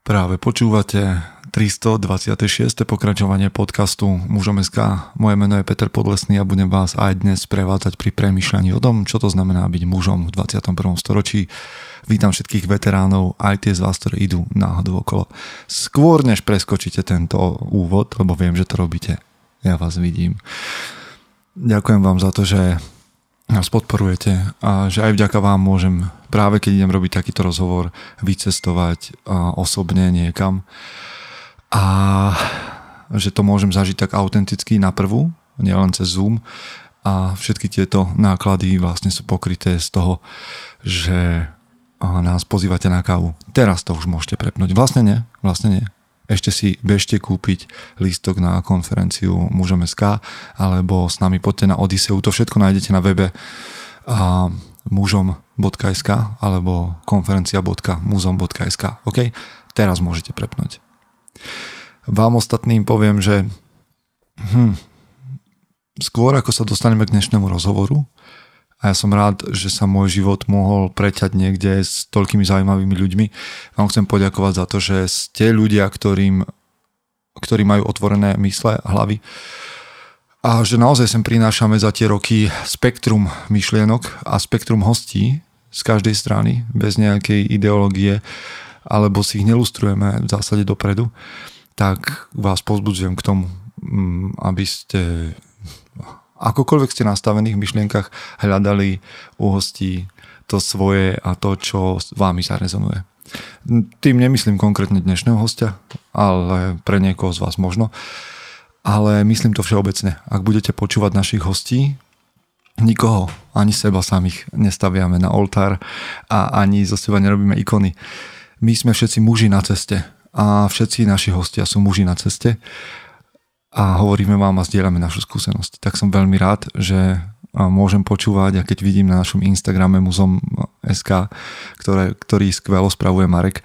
Práve počúvate 326. pokračovanie podcastu Mužom SK. Moje meno je Peter Podlesný a budem vás aj dnes prevádzať pri premýšľaní o tom, čo to znamená byť mužom v 21. storočí. Vítam všetkých veteránov, aj tie z vás, ktorí idú náhodou okolo. Skôr než preskočíte tento úvod, lebo viem, že to robíte, ja vás vidím. Ďakujem vám za to, že nás podporujete a že aj vďaka vám môžem práve keď idem robiť takýto rozhovor vycestovať osobne niekam a že to môžem zažiť tak autenticky na prvú, nielen cez Zoom a všetky tieto náklady vlastne sú pokryté z toho, že nás pozývate na kávu. Teraz to už môžete prepnúť. Vlastne nie, vlastne nie ešte si bežte kúpiť lístok na konferenciu Mužom SK alebo s nami poďte na Odiseu. To všetko nájdete na webe a mužom.sk alebo konferencia.muzom.sk. OK? Teraz môžete prepnúť. Vám ostatným poviem, že hm, skôr ako sa dostaneme k dnešnému rozhovoru, a ja som rád, že sa môj život mohol preťať niekde s toľkými zaujímavými ľuďmi. Vám chcem poďakovať za to, že ste ľudia, ktorým, ktorí majú otvorené mysle, hlavy a že naozaj sem prinášame za tie roky spektrum myšlienok a spektrum hostí z každej strany, bez nejakej ideológie, alebo si ich nelustrujeme v zásade dopredu, tak vás pozbudzujem k tomu, mm, aby ste akokoľvek ste nastavení v myšlienkach, hľadali u hostí to svoje a to, čo s vámi zarezonuje. Tým nemyslím konkrétne dnešného hostia, ale pre niekoho z vás možno. Ale myslím to všeobecne. Ak budete počúvať našich hostí, nikoho, ani seba samých nestaviame na oltár a ani zo seba nerobíme ikony. My sme všetci muži na ceste a všetci naši hostia sú muži na ceste a hovoríme vám a zdieľame našu skúsenosť. Tak som veľmi rád, že môžem počúvať a keď vidím na našom Instagrame muzom.sk, ktoré, ktorý skvelo spravuje Marek,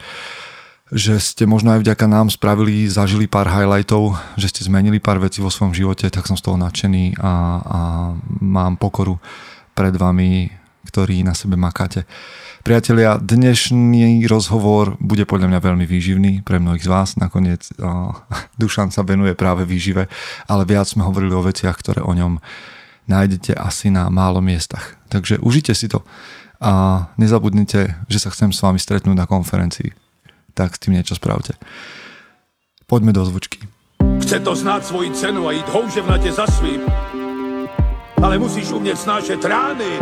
že ste možno aj vďaka nám spravili, zažili pár highlightov, že ste zmenili pár vecí vo svojom živote, tak som z toho nadšený a, a mám pokoru pred vami, ktorí na sebe makáte. Priatelia, dnešný rozhovor bude podľa mňa veľmi výživný pre mnohých z vás. Nakoniec uh, Dušan sa venuje práve výžive, ale viac sme hovorili o veciach, ktoré o ňom nájdete asi na málo miestach. Takže užite si to a nezabudnite, že sa chcem s vami stretnúť na konferencii. Tak s tým niečo spravte. Poďme do zvučky. Chce to znáť svoji cenu a ísť houževnate za svým. Ale musíš umieť snášať rány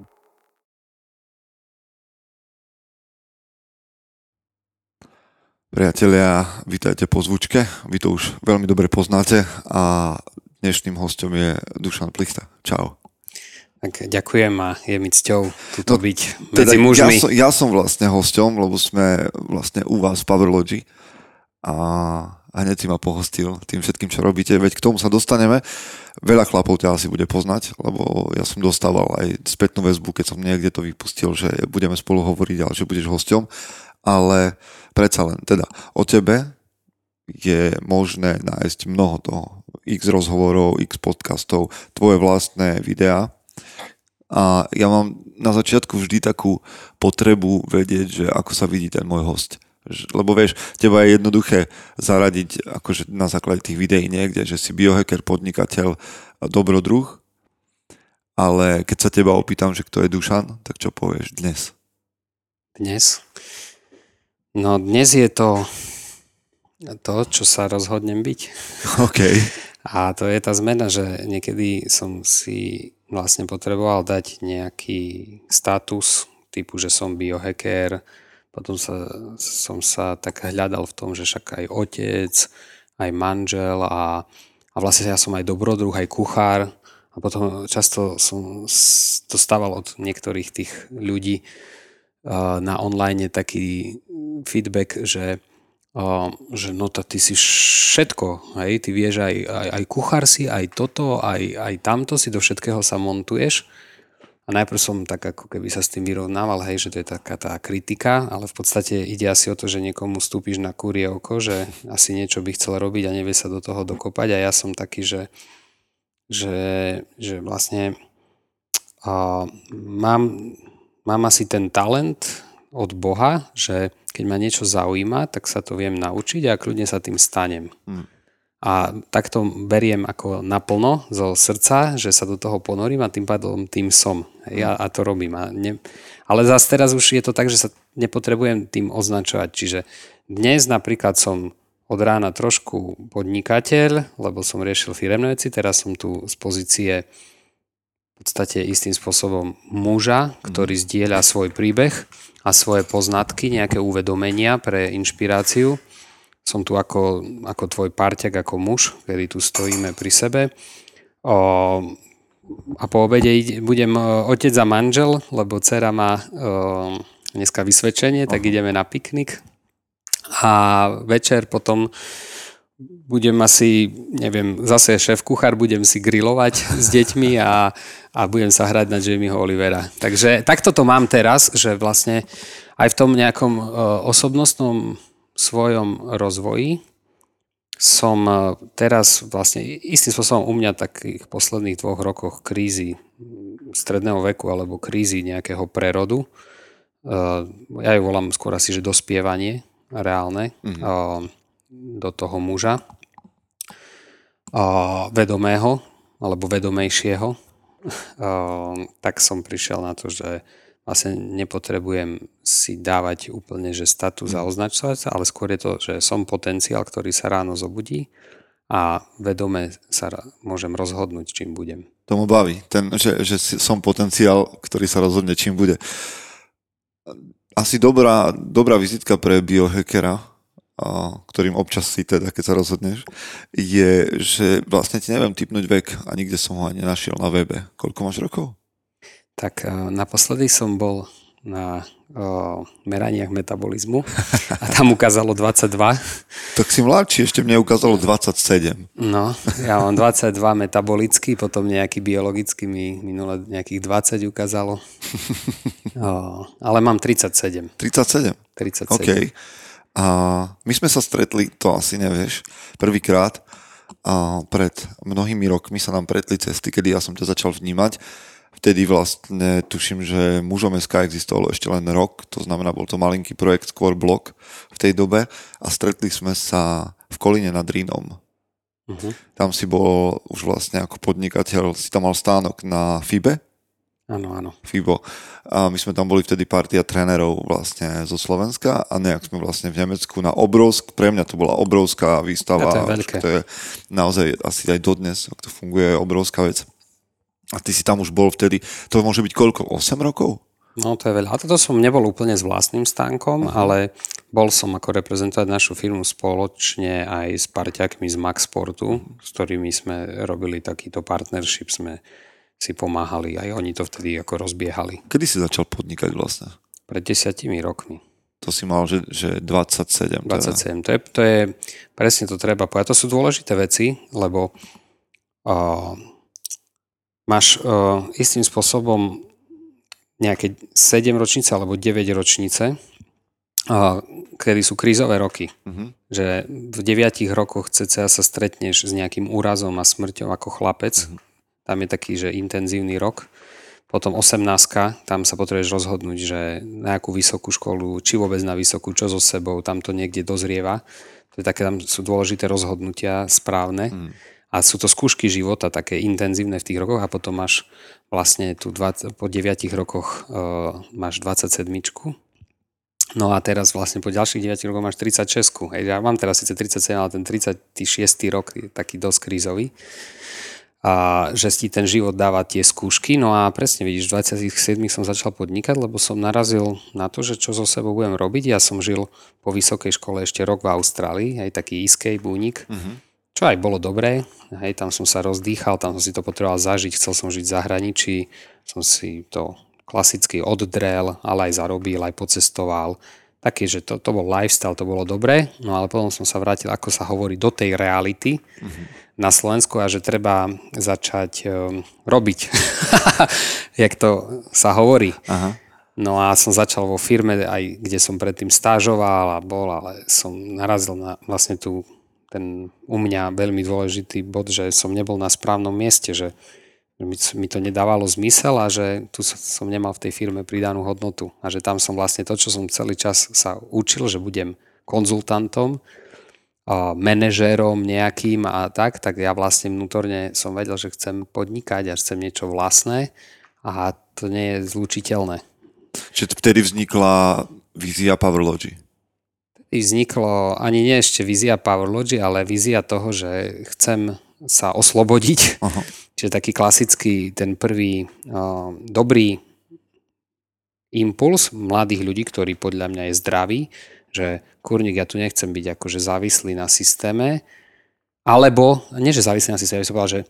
Priatelia, vítajte po zvučke. Vy to už veľmi dobre poznáte a dnešným hostom je Dušan Plichta. Čau. Tak ďakujem a je mi cťou tuto no, byť medzi teda mužmi. Ja som, ja som vlastne hostom, lebo sme vlastne u vás v Powerlogy a hneď si ma pohostil tým všetkým, čo robíte, veď k tomu sa dostaneme. Veľa chlapov ťa asi bude poznať, lebo ja som dostával aj spätnú väzbu, keď som niekde to vypustil, že budeme spolu hovoriť, ale že budeš hostom. Ale predsa len teda o tebe je možné nájsť mnoho toho. X rozhovorov, x podcastov, tvoje vlastné videá. A ja mám na začiatku vždy takú potrebu vedieť, že ako sa vidí ten môj host. Lebo vieš, teba je jednoduché zaradiť akože na základe tých videí niekde, že si biohacker, podnikateľ, dobrodruh, ale keď sa teba opýtam, že kto je Dušan, tak čo povieš dnes? Dnes? No dnes je to to, čo sa rozhodnem byť. OK. A to je tá zmena, že niekedy som si vlastne potreboval dať nejaký status typu, že som biohacker, potom sa, som sa tak hľadal v tom, že však aj otec, aj manžel a, a vlastne ja som aj dobrodruh, aj kuchár a potom často som to stával od niektorých tých ľudí, na online taký feedback, že, že no to ty si všetko, hej, ty vieš aj, aj, aj kuchár si, aj toto, aj, aj tamto si do všetkého sa montuješ. A najprv som tak ako keby sa s tým vyrovnával, hej, že to je taká tá kritika, ale v podstate ide asi o to, že niekomu stúpiš na kúrie oko, že asi niečo by chcel robiť a nevie sa do toho dokopať a ja som taký, že, že, že vlastne uh, mám, mám asi ten talent od Boha, že keď ma niečo zaujíma, tak sa to viem naučiť a kľudne sa tým stanem. Hmm. A takto beriem ako naplno zo srdca, že sa do toho ponorím a tým pádom tým som. Ja a to robím. A ne... Ale zase teraz už je to tak, že sa nepotrebujem tým označovať. Čiže dnes napríklad som od rána trošku podnikateľ, lebo som riešil firemné veci, teraz som tu z pozície podstate istým spôsobom muža, ktorý mhm. zdieľa svoj príbeh a svoje poznatky, nejaké uvedomenia pre inšpiráciu som tu ako, ako tvoj parťak, ako muž, kedy tu stojíme pri sebe. O, a po obede budem otec a manžel, lebo dcera má o, dneska vysvedčenie, tak ideme na piknik. A večer potom budem asi, neviem, zase šéf kuchár, budem si grilovať s deťmi a, a budem sa hrať na Jamieho Olivera. Takže takto to mám teraz, že vlastne aj v tom nejakom uh, osobnostnom svojom rozvoji som e, teraz vlastne istým spôsobom u mňa takých posledných dvoch rokoch krízy stredného veku alebo krízy nejakého prerodu. E, ja ju volám skôr asi, že dospievanie reálne mm-hmm. Do toho muža vedomého alebo vedomejšieho. Tak som prišiel na to, že vlastne nepotrebujem si dávať úplne, že status a označovať sa, ale skôr je to, že som potenciál, ktorý sa ráno zobudí a vedome sa môžem rozhodnúť, čím budem. To ma baví, ten, že, že som potenciál, ktorý sa rozhodne, čím bude. Asi dobrá, dobrá vizitka pre biohackera, ktorým občas si teda, keď sa rozhodneš, je, že vlastne ti neviem typnúť vek a nikde som ho ani nenašiel na webe. Koľko máš rokov? Tak uh, naposledy som bol na uh, meraniach metabolizmu a tam ukázalo 22. Tak si mladší, ešte mne ukázalo 27. No, ja mám 22 metabolický, potom nejaký biologický mi minule nejakých 20 ukázalo. Uh, ale mám 37. 37? 37. OK. A my sme sa stretli, to asi nevieš, prvýkrát a pred mnohými rokmi sa nám pretli cesty, kedy ja som ťa začal vnímať Vtedy vlastne tuším, že mužom SK existovalo ešte len rok, to znamená, bol to malinký projekt, skôr blok v tej dobe a stretli sme sa v Kolíne nad Rínom. Uh-huh. Tam si bol už vlastne ako podnikateľ, si tam mal stánok na FIBE. Áno, áno. FIBO. A my sme tam boli vtedy partia trénerov vlastne zo Slovenska a nejak sme vlastne v Nemecku na obrovsk, pre mňa to bola obrovská výstava. Ja to je veľké. To je naozaj asi aj dodnes, ak to funguje, obrovská vec. A ty si tam už bol vtedy, to môže byť koľko? 8 rokov? No to je veľa. A toto som nebol úplne s vlastným stánkom, uh-huh. ale bol som ako reprezentovať našu firmu spoločne aj s parťakmi z Maxportu, s ktorými sme robili takýto partnership, sme si pomáhali, aj oni to vtedy ako rozbiehali. Kedy si začal podnikať vlastne? Pred desiatimi rokmi. To si mal, že, že 27. 27. Teda. To, je, to je, presne to treba povedať. To sú dôležité veci, lebo uh, máš uh, istým spôsobom nejaké 7 ročnice alebo 9 ročnice, uh, kedy sú krízové roky. Uh-huh. Že v 9 rokoch cca sa stretneš s nejakým úrazom a smrťou ako chlapec. Uh-huh. Tam je taký, že intenzívny rok. Potom 18 tam sa potrebuješ rozhodnúť, že na akú vysokú školu, či vôbec na vysokú, čo so sebou, tam to niekde dozrieva. To je také, tam sú dôležité rozhodnutia správne. Uh-huh a sú to skúšky života také intenzívne v tých rokoch a potom máš vlastne tu 20, po 9 rokoch uh, máš 27 No a teraz vlastne po ďalších 9 rokoch máš 36. Hej, ja mám teraz síce 37, ale ten 36. rok je taký dosť krízový. A že si ten život dáva tie skúšky. No a presne vidíš, v 27 som začal podnikať, lebo som narazil na to, že čo so sebou budem robiť. Ja som žil po vysokej škole ešte rok v Austrálii, aj taký escape únik. Uh-huh čo aj bolo dobré, hej, tam som sa rozdýchal, tam som si to potreboval zažiť, chcel som žiť v zahraničí, som si to klasicky oddrel, ale aj zarobil, aj pocestoval. Taký, že to, to bol lifestyle, to bolo dobré, no ale potom som sa vrátil, ako sa hovorí, do tej reality mm-hmm. na Slovensku a že treba začať um, robiť, jak to sa hovorí. Aha. No a som začal vo firme, aj kde som predtým stážoval a bol, ale som narazil na vlastne tu ten u mňa veľmi dôležitý bod, že som nebol na správnom mieste, že mi, mi to nedávalo zmysel a že tu som nemal v tej firme pridanú hodnotu a že tam som vlastne to, čo som celý čas sa učil, že budem konzultantom, manažérom nejakým a tak, tak ja vlastne vnútorne som vedel, že chcem podnikať a chcem niečo vlastné a to nie je zlučiteľné. Čiže vtedy vznikla vízia Powerlogy? Vzniklo ani nie ešte vízia Powerlogy, ale vízia toho, že chcem sa oslobodiť Aha. Čiže taký klasický, ten prvý uh, dobrý impuls mladých ľudí, ktorý podľa mňa je zdravý, že kurník, ja tu nechcem byť akože závislý na systéme, alebo, nie že závislý na systéme, ja som povedal, že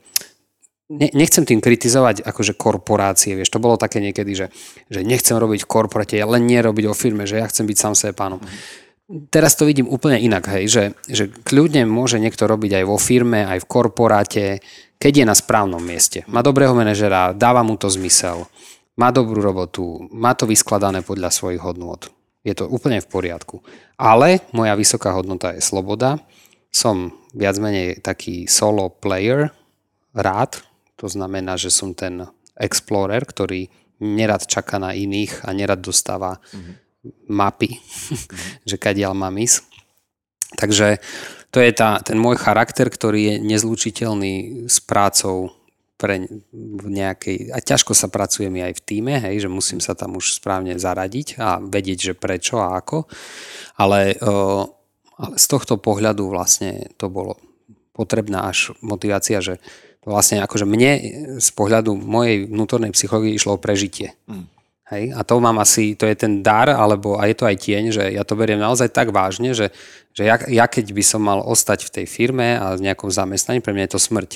ne, nechcem tým kritizovať akože korporácie, vieš, to bolo také niekedy, že, že nechcem robiť v korporáte, len nerobiť o firme, že ja chcem byť sám sebe pánom. Teraz to vidím úplne inak, hej, že, že kľudne môže niekto robiť aj vo firme, aj v korporáte, keď je na správnom mieste. Má dobrého manažera, dáva mu to zmysel, má dobrú robotu, má to vyskladané podľa svojich hodnôt. Je to úplne v poriadku. Ale moja vysoká hodnota je sloboda. Som viac menej taký solo player, rád. To znamená, že som ten explorer, ktorý nerad čaká na iných a nerad dostáva mm-hmm. Mapy, že kadiaľ mám ísť. Takže to je tá, ten môj charakter, ktorý je nezlučiteľný s prácou pre nejakej, a ťažko sa pracuje mi aj v týme, hej, že musím sa tam už správne zaradiť a vedieť, že prečo a ako, ale, ale z tohto pohľadu vlastne to bolo potrebná až motivácia, že vlastne akože mne z pohľadu mojej vnútornej psychológie išlo o prežitie. Mm. Hej? A to mám asi, to je ten dar, alebo a je to aj tieň, že ja to beriem naozaj tak vážne, že, že ja, ja keď by som mal ostať v tej firme a v nejakom zamestnaní, pre mňa je to smrť.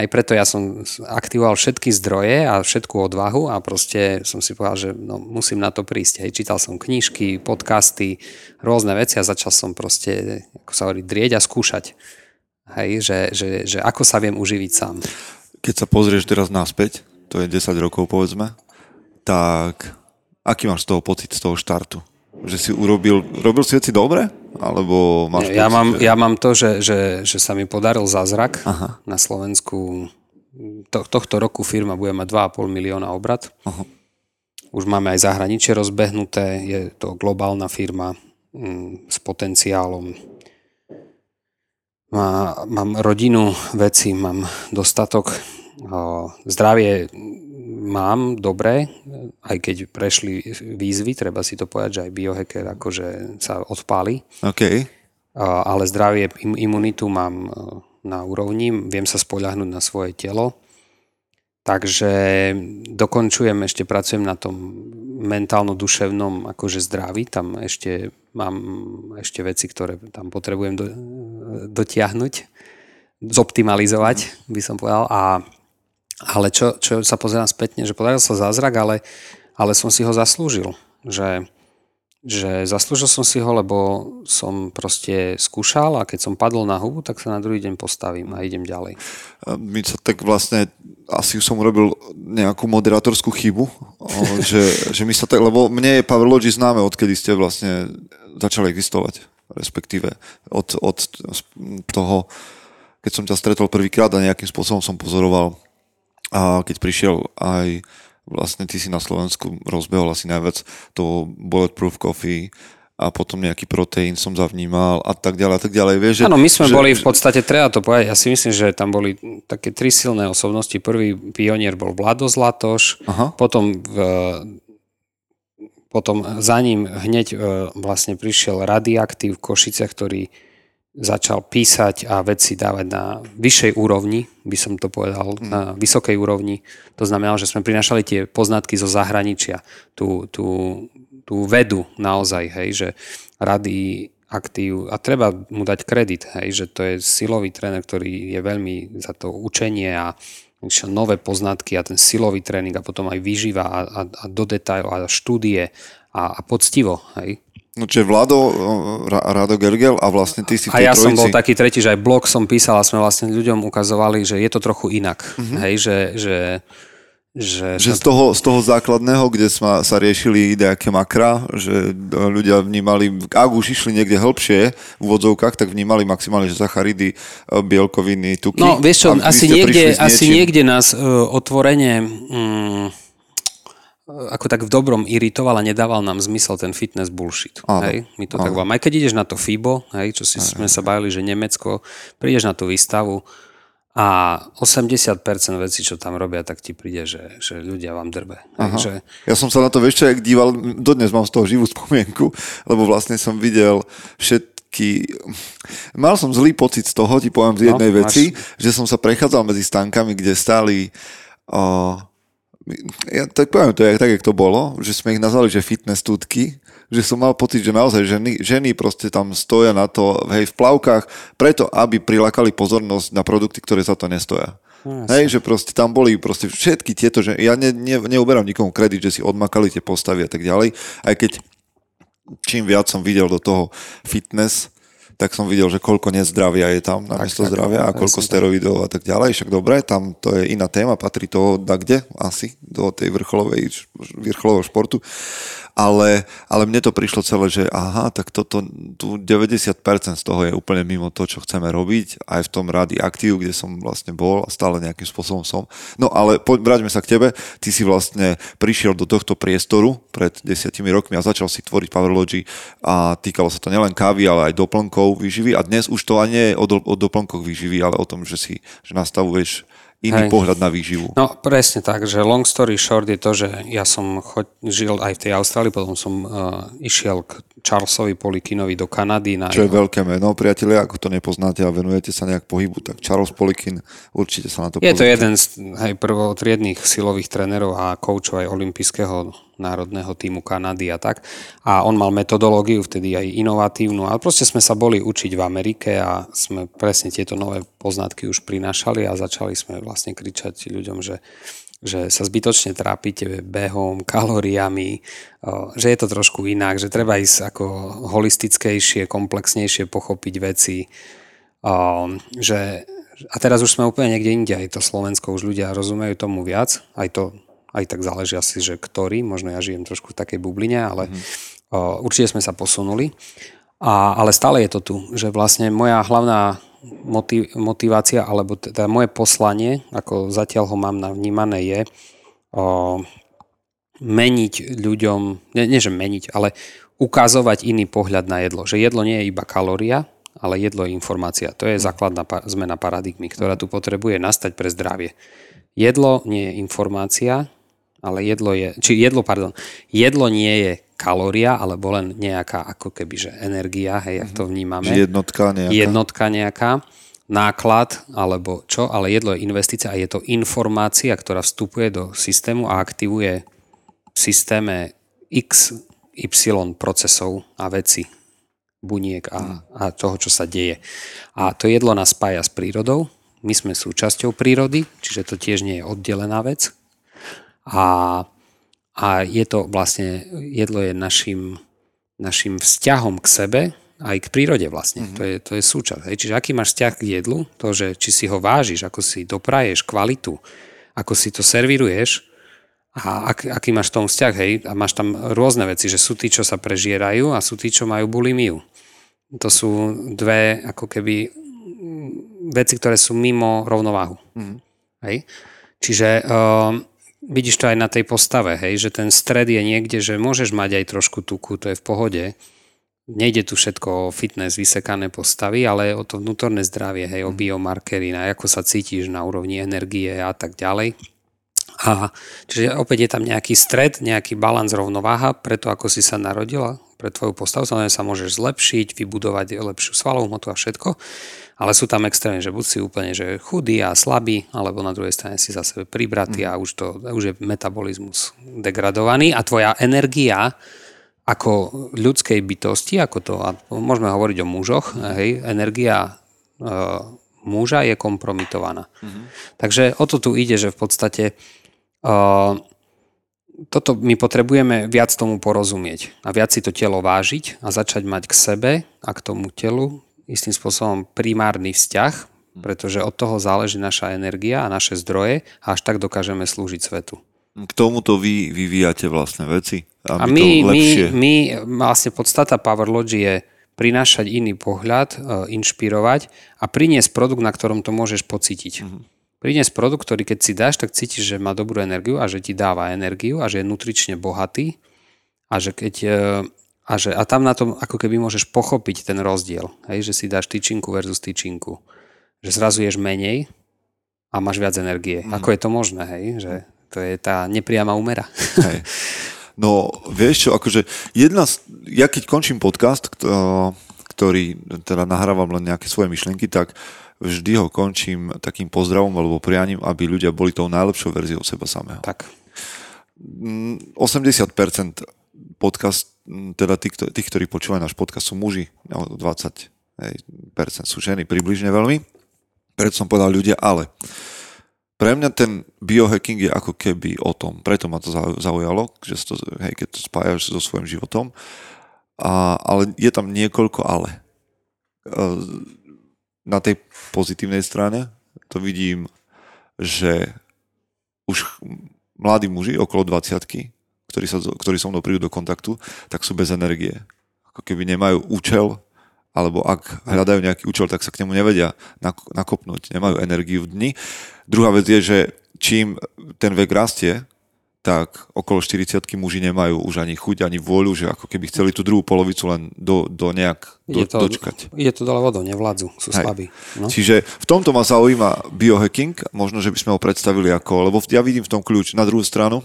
Aj preto ja som aktivoval všetky zdroje a všetku odvahu a proste som si povedal, že no, musím na to prísť. Hej, čítal som knižky, podcasty, rôzne veci a začal som proste, ako sa hovorí, drieť a skúšať. Hej, že, že, že ako sa viem uživiť sám. Keď sa pozrieš teraz naspäť, to je 10 rokov povedzme, tak aký máš z toho pocit, z toho štartu? Že si urobil, robil si veci dobre? Alebo máš ja, pocit, mám, že... ja mám to, že, že, že sa mi podaril zázrak Aha. na Slovensku. To, tohto roku firma bude mať 2,5 milióna obrad. Aha. Už máme aj zahraničie rozbehnuté, je to globálna firma mm, s potenciálom. Má, mám rodinu, veci, mám dostatok. Zdravie mám dobre, aj keď prešli výzvy, treba si to povedať, že aj biohacker akože sa odpáli. OK. Ale zdravie, imunitu mám e, na úrovni, viem sa spoľahnúť na svoje telo. Takže dokončujem, ešte pracujem na tom mentálno-duševnom akože zdraví. Tam ešte mám ešte veci, ktoré tam potrebujem do, dotiahnuť, zoptimalizovať, by som povedal. A ale čo, čo sa pozerám spätne, že podaril sa zázrak, ale, ale som si ho zaslúžil. Že, že zaslúžil som si ho, lebo som proste skúšal a keď som padol na hubu, tak sa na druhý deň postavím a idem ďalej. My sa tak vlastne, asi som urobil nejakú moderátorskú chybu, že, že my sa tak, lebo mne je Powerlogy známe, odkedy ste vlastne začali existovať, respektíve od, od toho, keď som ťa stretol prvýkrát a nejakým spôsobom som pozoroval a keď prišiel aj vlastne ty si na Slovensku rozbehol asi najviac to Bulletproof Coffee a potom nejaký proteín som zavnímal a tak ďalej a tak ďalej. Vieš, Áno, my sme že, boli v podstate, treba to povedať, ja si myslím, že tam boli také tri silné osobnosti. Prvý pionier bol Vlado Zlatoš, Aha. potom v, potom za ním hneď e, vlastne prišiel Radioaktív Košice, ktorý začal písať a veci dávať na vyššej úrovni, by som to povedal, mm. na vysokej úrovni. To znamená, že sme prinašali tie poznatky zo zahraničia, tú, tú, tú vedu naozaj, hej, že rady aktív a treba mu dať kredit, hej, že to je silový tréner, ktorý je veľmi za to učenie a, nové poznatky a ten silový tréning a potom aj výživa a, a, a do detailu a štúdie a, a poctivo, hej. No čiže Vlado, Ra- Rado Gergel a vlastne ty si v A tej ja som trojici. bol taký tretí, že aj blog som písal a sme vlastne ľuďom ukazovali, že je to trochu inak. Mm-hmm. Hej, že, že, že, Že z toho, z toho základného, kde sa, sa riešili nejaké makra, že ľudia vnímali, ak už išli niekde hĺbšie v úvodzovkách, tak vnímali maximálne, že sacharidy, e, bielkoviny, tuky. No, vieš čo, A asi niekde, asi niekde nás uh, otvorene mm, ako tak v dobrom iritoval a nedával nám zmysel ten fitness bullshit. Áno, Hej? My to áno. tak voláme. Aj keď ideš na to FIBO, hej, čo si sme sa bavili, že Nemecko, prídeš na tú výstavu a 80% vecí, čo tam robia, tak ti príde, že, že ľudia vám drbe. Hej, že, Ja som sa na to vieš čo, jak díval, dodnes mám z toho živú spomienku, lebo vlastne som videl všetky... Mal som zlý pocit z toho, ti poviem z No, jednej máš. veci, že som sa prechádzal medzi stánkami, kde stáli... O, ja tak poviem to, tak, jak to bolo, že sme ich nazvali, že fitness tutky, že som mal pocit, že naozaj ženy, ženy proste tam stoja na to, hej, v plavkách, preto, aby prilákali pozornosť na produkty, ktoré za to nestoja. Hej, že proste tam boli proste všetky tieto, že ja ne, ne, neuberám nikomu kredit, že si odmakali tie postavy a tak ďalej, aj keď čím viac som videl do toho fitness, tak som videl, že koľko nezdravia je tam na miesto tak, zdravia a koľko tak. steroidov a tak ďalej. Však dobre, tam to je iná téma, patrí to da kde asi, do tej vrcholovej, vrcholového športu. Ale, ale mne to prišlo celé, že aha, tak toto, tu 90% z toho je úplne mimo to, čo chceme robiť, aj v tom Rady Aktív, kde som vlastne bol a stále nejakým spôsobom som. No ale poď, vráťme sa k tebe. Ty si vlastne prišiel do tohto priestoru pred desiatimi rokmi a začal si tvoriť Powerlogy a týkalo sa to nielen kávy, ale aj doplnkov výživy a dnes už to ani nie je o, do, o doplnkoch výživy, ale o tom, že si že nastavuješ iný Hej. pohľad na výživu. No presne tak, že long story short je to, že ja som choď, žil aj v tej Austrálii, potom som uh, išiel k Charlesovi Polikinovi do Kanady na Čo je veľké meno, priatelia, ako to nepoznáte a venujete sa nejak pohybu, tak Charles Polikin, určite sa na to Je to pozrite. jeden z hej, prvotriedných silových trénerov a koučov aj olympijského národného týmu Kanady a tak. A on mal metodológiu vtedy aj inovatívnu, ale proste sme sa boli učiť v Amerike a sme presne tieto nové poznatky už prinášali a začali sme vlastne kričať ľuďom, že že sa zbytočne trápite behom, kalóriami, že je to trošku inak, že treba ísť ako holistickejšie, komplexnejšie pochopiť veci, že a teraz už sme úplne niekde inde, aj to Slovensko, už ľudia rozumejú tomu viac, aj to aj tak záleží asi, že ktorý, možno ja žijem trošku v takej bubline, ale mm-hmm. o, určite sme sa posunuli. A, ale stále je to tu, že vlastne moja hlavná motiv, motivácia, alebo teda moje poslanie, ako zatiaľ ho mám navnímané, je o, meniť ľuďom, nie, nie že meniť, ale ukazovať iný pohľad na jedlo. Že jedlo nie je iba kalória, ale jedlo je informácia. To je základná pa- zmena paradigmy, ktorá tu potrebuje nastať pre zdravie. Jedlo nie je informácia, ale jedlo je, či jedlo, pardon, jedlo nie je kalória, alebo len nejaká ako keby, že energia, hej, jak to vnímame Že jednotka nejaká. jednotka nejaká, náklad alebo čo, ale jedlo je investícia a je to informácia, ktorá vstupuje do systému a aktivuje v systéme X, Y procesov a veci, buniek a, a toho, čo sa deje. A to jedlo nás spája s prírodou, my sme súčasťou prírody, čiže to tiež nie je oddelená vec. A, a je to vlastne, jedlo je našim, našim vzťahom k sebe, aj k prírode vlastne. Mm-hmm. To, je, to je súčasť. Hej. Čiže aký máš vzťah k jedlu, to, že či si ho vážiš, ako si dopraješ kvalitu, ako si to servíruješ a ak, aký máš v tom vzťah, hej, a máš tam rôzne veci, že sú tí, čo sa prežierajú a sú tí, čo majú bulimiu. To sú dve ako keby mm, veci, ktoré sú mimo rovnováhu. Mm. Hej? Čiže um, vidíš to aj na tej postave, hej, že ten stred je niekde, že môžeš mať aj trošku tuku, to je v pohode. Nejde tu všetko o fitness, vysekané postavy, ale o to vnútorné zdravie, hej, o biomarkery, na ako sa cítiš na úrovni energie a tak ďalej. A čiže opäť je tam nejaký stred, nejaký balans, rovnováha pre to, ako si sa narodila, pre tvoju postavu. Samozrejme sa môžeš zlepšiť, vybudovať lepšiu svalovú hmotu a všetko, ale sú tam extrémne, že buď si úplne že chudý a slabý, alebo na druhej strane si za sebe pribratý a už, to, už je metabolizmus degradovaný a tvoja energia ako ľudskej bytosti, ako to, a môžeme hovoriť o mužoch, hej, energia e, muža je kompromitovaná. Mm-hmm. Takže o to tu ide, že v podstate uh, toto my potrebujeme viac tomu porozumieť a viac si to telo vážiť a začať mať k sebe a k tomu telu istým spôsobom primárny vzťah, pretože od toho záleží naša energia a naše zdroje a až tak dokážeme slúžiť svetu. K tomuto vy vyvíjate vlastné veci? A my, my, my, vlastne podstata Power je prinášať iný pohľad, e, inšpirovať a priniesť produkt, na ktorom to môžeš pocítiť. Mm-hmm. Priniesť produkt, ktorý keď si dáš, tak cítiš, že má dobrú energiu a že ti dáva energiu a že je nutrične bohatý a že keď e, a, že, a tam na tom ako keby môžeš pochopiť ten rozdiel, hej, že si dáš tyčinku versus tyčinku. Že zrazu ješ menej a máš viac energie. Mm. Ako je to možné, hej? Že to je tá nepriama úmera. Hej. No, vieš čo, akože jedna z, ja keď končím podcast, ktorý teda nahrávam len nejaké svoje myšlienky, tak vždy ho končím takým pozdravom alebo prianím, aby ľudia boli tou najlepšou verziou seba samého. Tak. 80% podcast, teda tí, tí ktorí počúvajú náš podcast, sú muži, 20% sú ženy, približne veľmi. Preto som povedal ľudia, ale pre mňa ten biohacking je ako keby o tom. Preto ma to zaujalo, že to, hej, keď to spájaš so svojím životom. A, ale je tam niekoľko ale. E, na tej pozitívnej strane to vidím, že už mladí muži okolo 20 ktorí, sa, ktorí so mnou prídu do kontaktu, tak sú bez energie. Ako keby nemajú účel, alebo ak hľadajú nejaký účel, tak sa k nemu nevedia nakopnúť, nemajú energiu v dni. Druhá vec je, že čím ten vek rastie, tak okolo 40 muži nemajú už ani chuť, ani vôľu, že ako keby chceli tú druhú polovicu len do, do nejak do, je to, dočkať. Je to dole vodou, nevládzu, sú Hej. slabí. No? Čiže v tomto ma zaujíma biohacking, možno, že by sme ho predstavili ako, lebo ja vidím v tom kľúč na druhú stranu,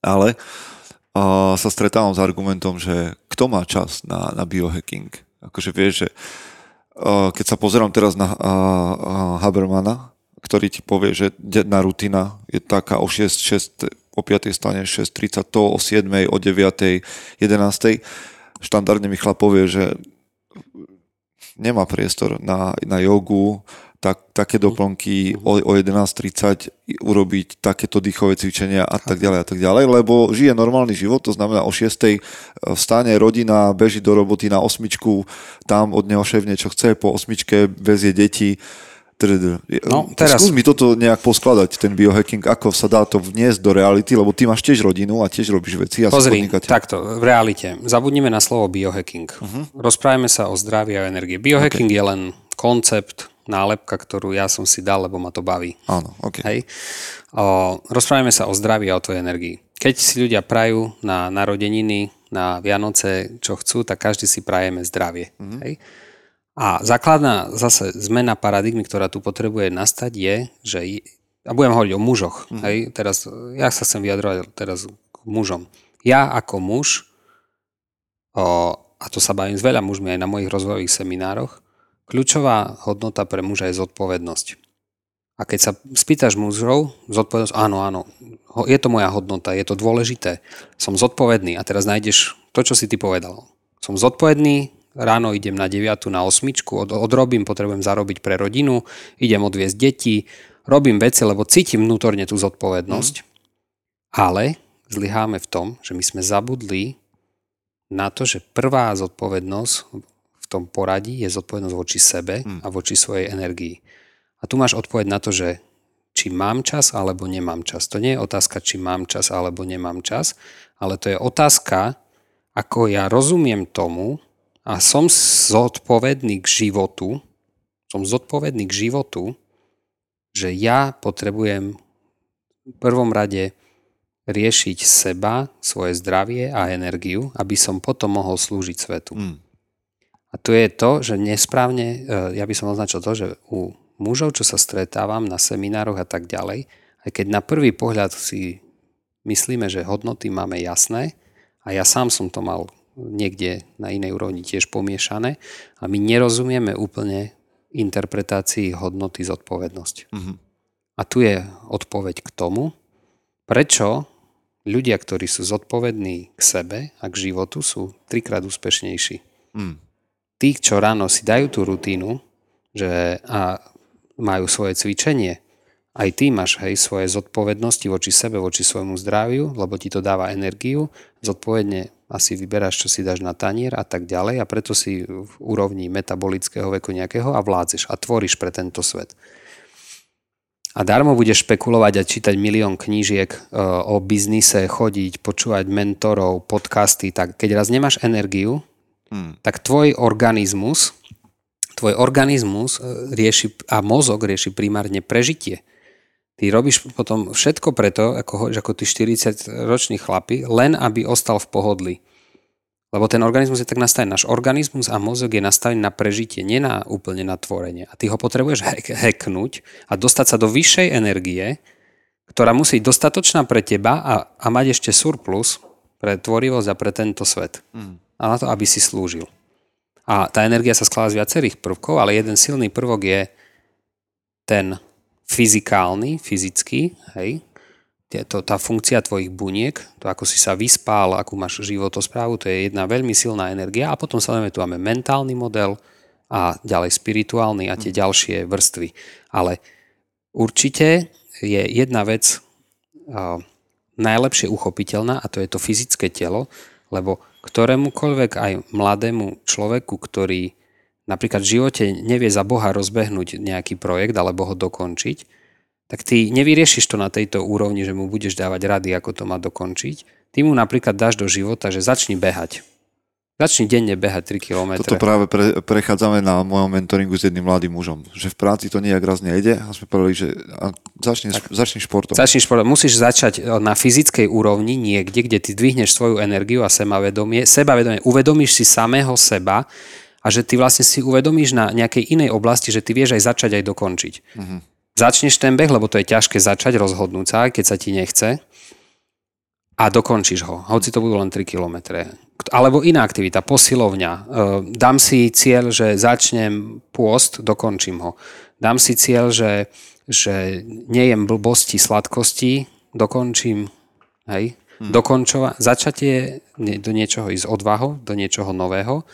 ale uh, sa stretávam s argumentom, že kto má čas na, na biohacking? Akože vieš, že uh, keď sa pozerám teraz na uh, uh, Habermana, ktorý ti povie, že denná rutina je taká o 6, 6 o 5 stane 6.30, to o 7, o 9, 11. Štandardne mi chlap povie, že nemá priestor na, na jogu, tak, také mhm. doplnky o, o 11.30 urobiť takéto dýchové cvičenia a tak ďalej a tak ďalej, lebo žije normálny život, to znamená o 6. vstane rodina, beží do roboty na osmičku, tam od neho šéf niečo chce, po osmičke vezie deti, No, teraz... Skús mi toto nejak poskladať, ten biohacking, ako sa dá to vniesť do reality, lebo ty máš tiež rodinu a tiež robíš veci. A Pozri, takto, v realite. Zabudnime na slovo biohacking. Uh-huh. Rozprávame sa o zdraví a energie. Biohacking okay. je len koncept, nálepka, ktorú ja som si dal, lebo ma to baví. Áno, okay. Hej. O, rozprávame sa o zdraví a o tvojej energii. Keď si ľudia prajú na narodeniny, na Vianoce, čo chcú, tak každý si prajeme zdravie. Mm-hmm. Hej. A základná zase zmena paradigmy, ktorá tu potrebuje nastať je, že a budem hovoriť o mužoch. Mm-hmm. Hej, teraz, ja sa chcem vyjadrovať teraz k mužom. Ja ako muž, o, a to sa bavím s veľa mužmi aj na mojich rozvojových seminároch, Kľúčová hodnota pre muža je zodpovednosť. A keď sa spýtaš mužov, zodpovednosť, áno, áno, je to moja hodnota, je to dôležité, som zodpovedný a teraz nájdeš to, čo si ty povedal. Som zodpovedný, ráno idem na 9, na 8, od, odrobím, potrebujem zarobiť pre rodinu, idem odviezť deti, robím veci, lebo cítim vnútorne tú zodpovednosť. Mm. Ale zlyháme v tom, že my sme zabudli na to, že prvá zodpovednosť tom poradí je zodpovednosť voči sebe hmm. a voči svojej energii. A tu máš odpoveď na to, že či mám čas alebo nemám čas. To nie je otázka, či mám čas alebo nemám čas, ale to je otázka, ako ja rozumiem tomu a som zodpovedný k životu, som zodpovedný k životu, že ja potrebujem v prvom rade riešiť seba, svoje zdravie a energiu, aby som potom mohol slúžiť svetu. Mm. A tu je to, že nesprávne, e, ja by som označil to, že u mužov, čo sa stretávam na seminároch a tak ďalej, aj keď na prvý pohľad si myslíme, že hodnoty máme jasné, a ja sám som to mal niekde na inej úrovni tiež pomiešané, a my nerozumieme úplne interpretácii hodnoty zodpovednosť. Mm-hmm. A tu je odpoveď k tomu, prečo ľudia, ktorí sú zodpovední k sebe a k životu, sú trikrát úspešnejší. Mm tí, čo ráno si dajú tú rutínu, že a majú svoje cvičenie. Aj ty máš hej, svoje zodpovednosti voči sebe, voči svojmu zdraviu, lebo ti to dáva energiu. Zodpovedne asi vyberáš, čo si dáš na tanier a tak ďalej a preto si v úrovni metabolického veku nejakého a vládzeš a tvoríš pre tento svet. A darmo budeš špekulovať a čítať milión knížiek e, o biznise, chodiť, počúvať mentorov, podcasty, tak keď raz nemáš energiu, hmm. tak tvoj organizmus, tvoj organizmus e, rieši a mozog rieši primárne prežitie. Ty robíš potom všetko preto, ako, ako tí 40-roční chlapi, len aby ostal v pohodli. Lebo ten organizmus je tak nastavený. Náš organizmus a mozog je nastavený na prežitie, nie na úplne na tvorenie. A ty ho potrebuješ hacknúť a dostať sa do vyššej energie, ktorá musí byť dostatočná pre teba a, a mať ešte surplus pre tvorivosť a pre tento svet. Mm. A na to, aby si slúžil. A tá energia sa skladá z viacerých prvkov, ale jeden silný prvok je ten fyzikálny, fyzický, hej, to, tá funkcia tvojich buniek, to ako si sa vyspal, akú máš životosprávu, to je jedna veľmi silná energia a potom samozrejme tu máme mentálny model a ďalej spirituálny a tie ďalšie vrstvy. Ale určite je jedna vec uh, najlepšie uchopiteľná a to je to fyzické telo, lebo ktorémukoľvek aj mladému človeku, ktorý napríklad v živote nevie za Boha rozbehnúť nejaký projekt alebo ho dokončiť, tak ty nevyriešiš to na tejto úrovni, že mu budeš dávať rady, ako to má dokončiť. Ty mu napríklad dáš do života, že začni behať. Začni denne behať 3 km. Toto práve pre, prechádzame na mojom mentoringu s jedným mladým mužom. Že v práci to nejak raz nejde a sme povedali, že začni, začni športom. Začni športom. Musíš začať na fyzickej úrovni niekde, kde ty dvihneš svoju energiu a sebavedomie. Sebavedomie. Uvedomíš si samého seba, a že ty vlastne si uvedomíš na nejakej inej oblasti, že ty vieš aj začať, aj dokončiť. Uh-huh. Začneš ten beh, lebo to je ťažké začať, rozhodnúť sa, keď sa ti nechce a dokončíš ho, hoci to budú len 3 km. Alebo iná aktivita, posilovňa. E, dám si cieľ, že začnem pôst, dokončím ho. Dám si cieľ, že, že nejem blbosti, sladkosti, dokončím. Hej? Hmm. Dokončova- začatie do niečoho ísť odvaho, do niečoho nového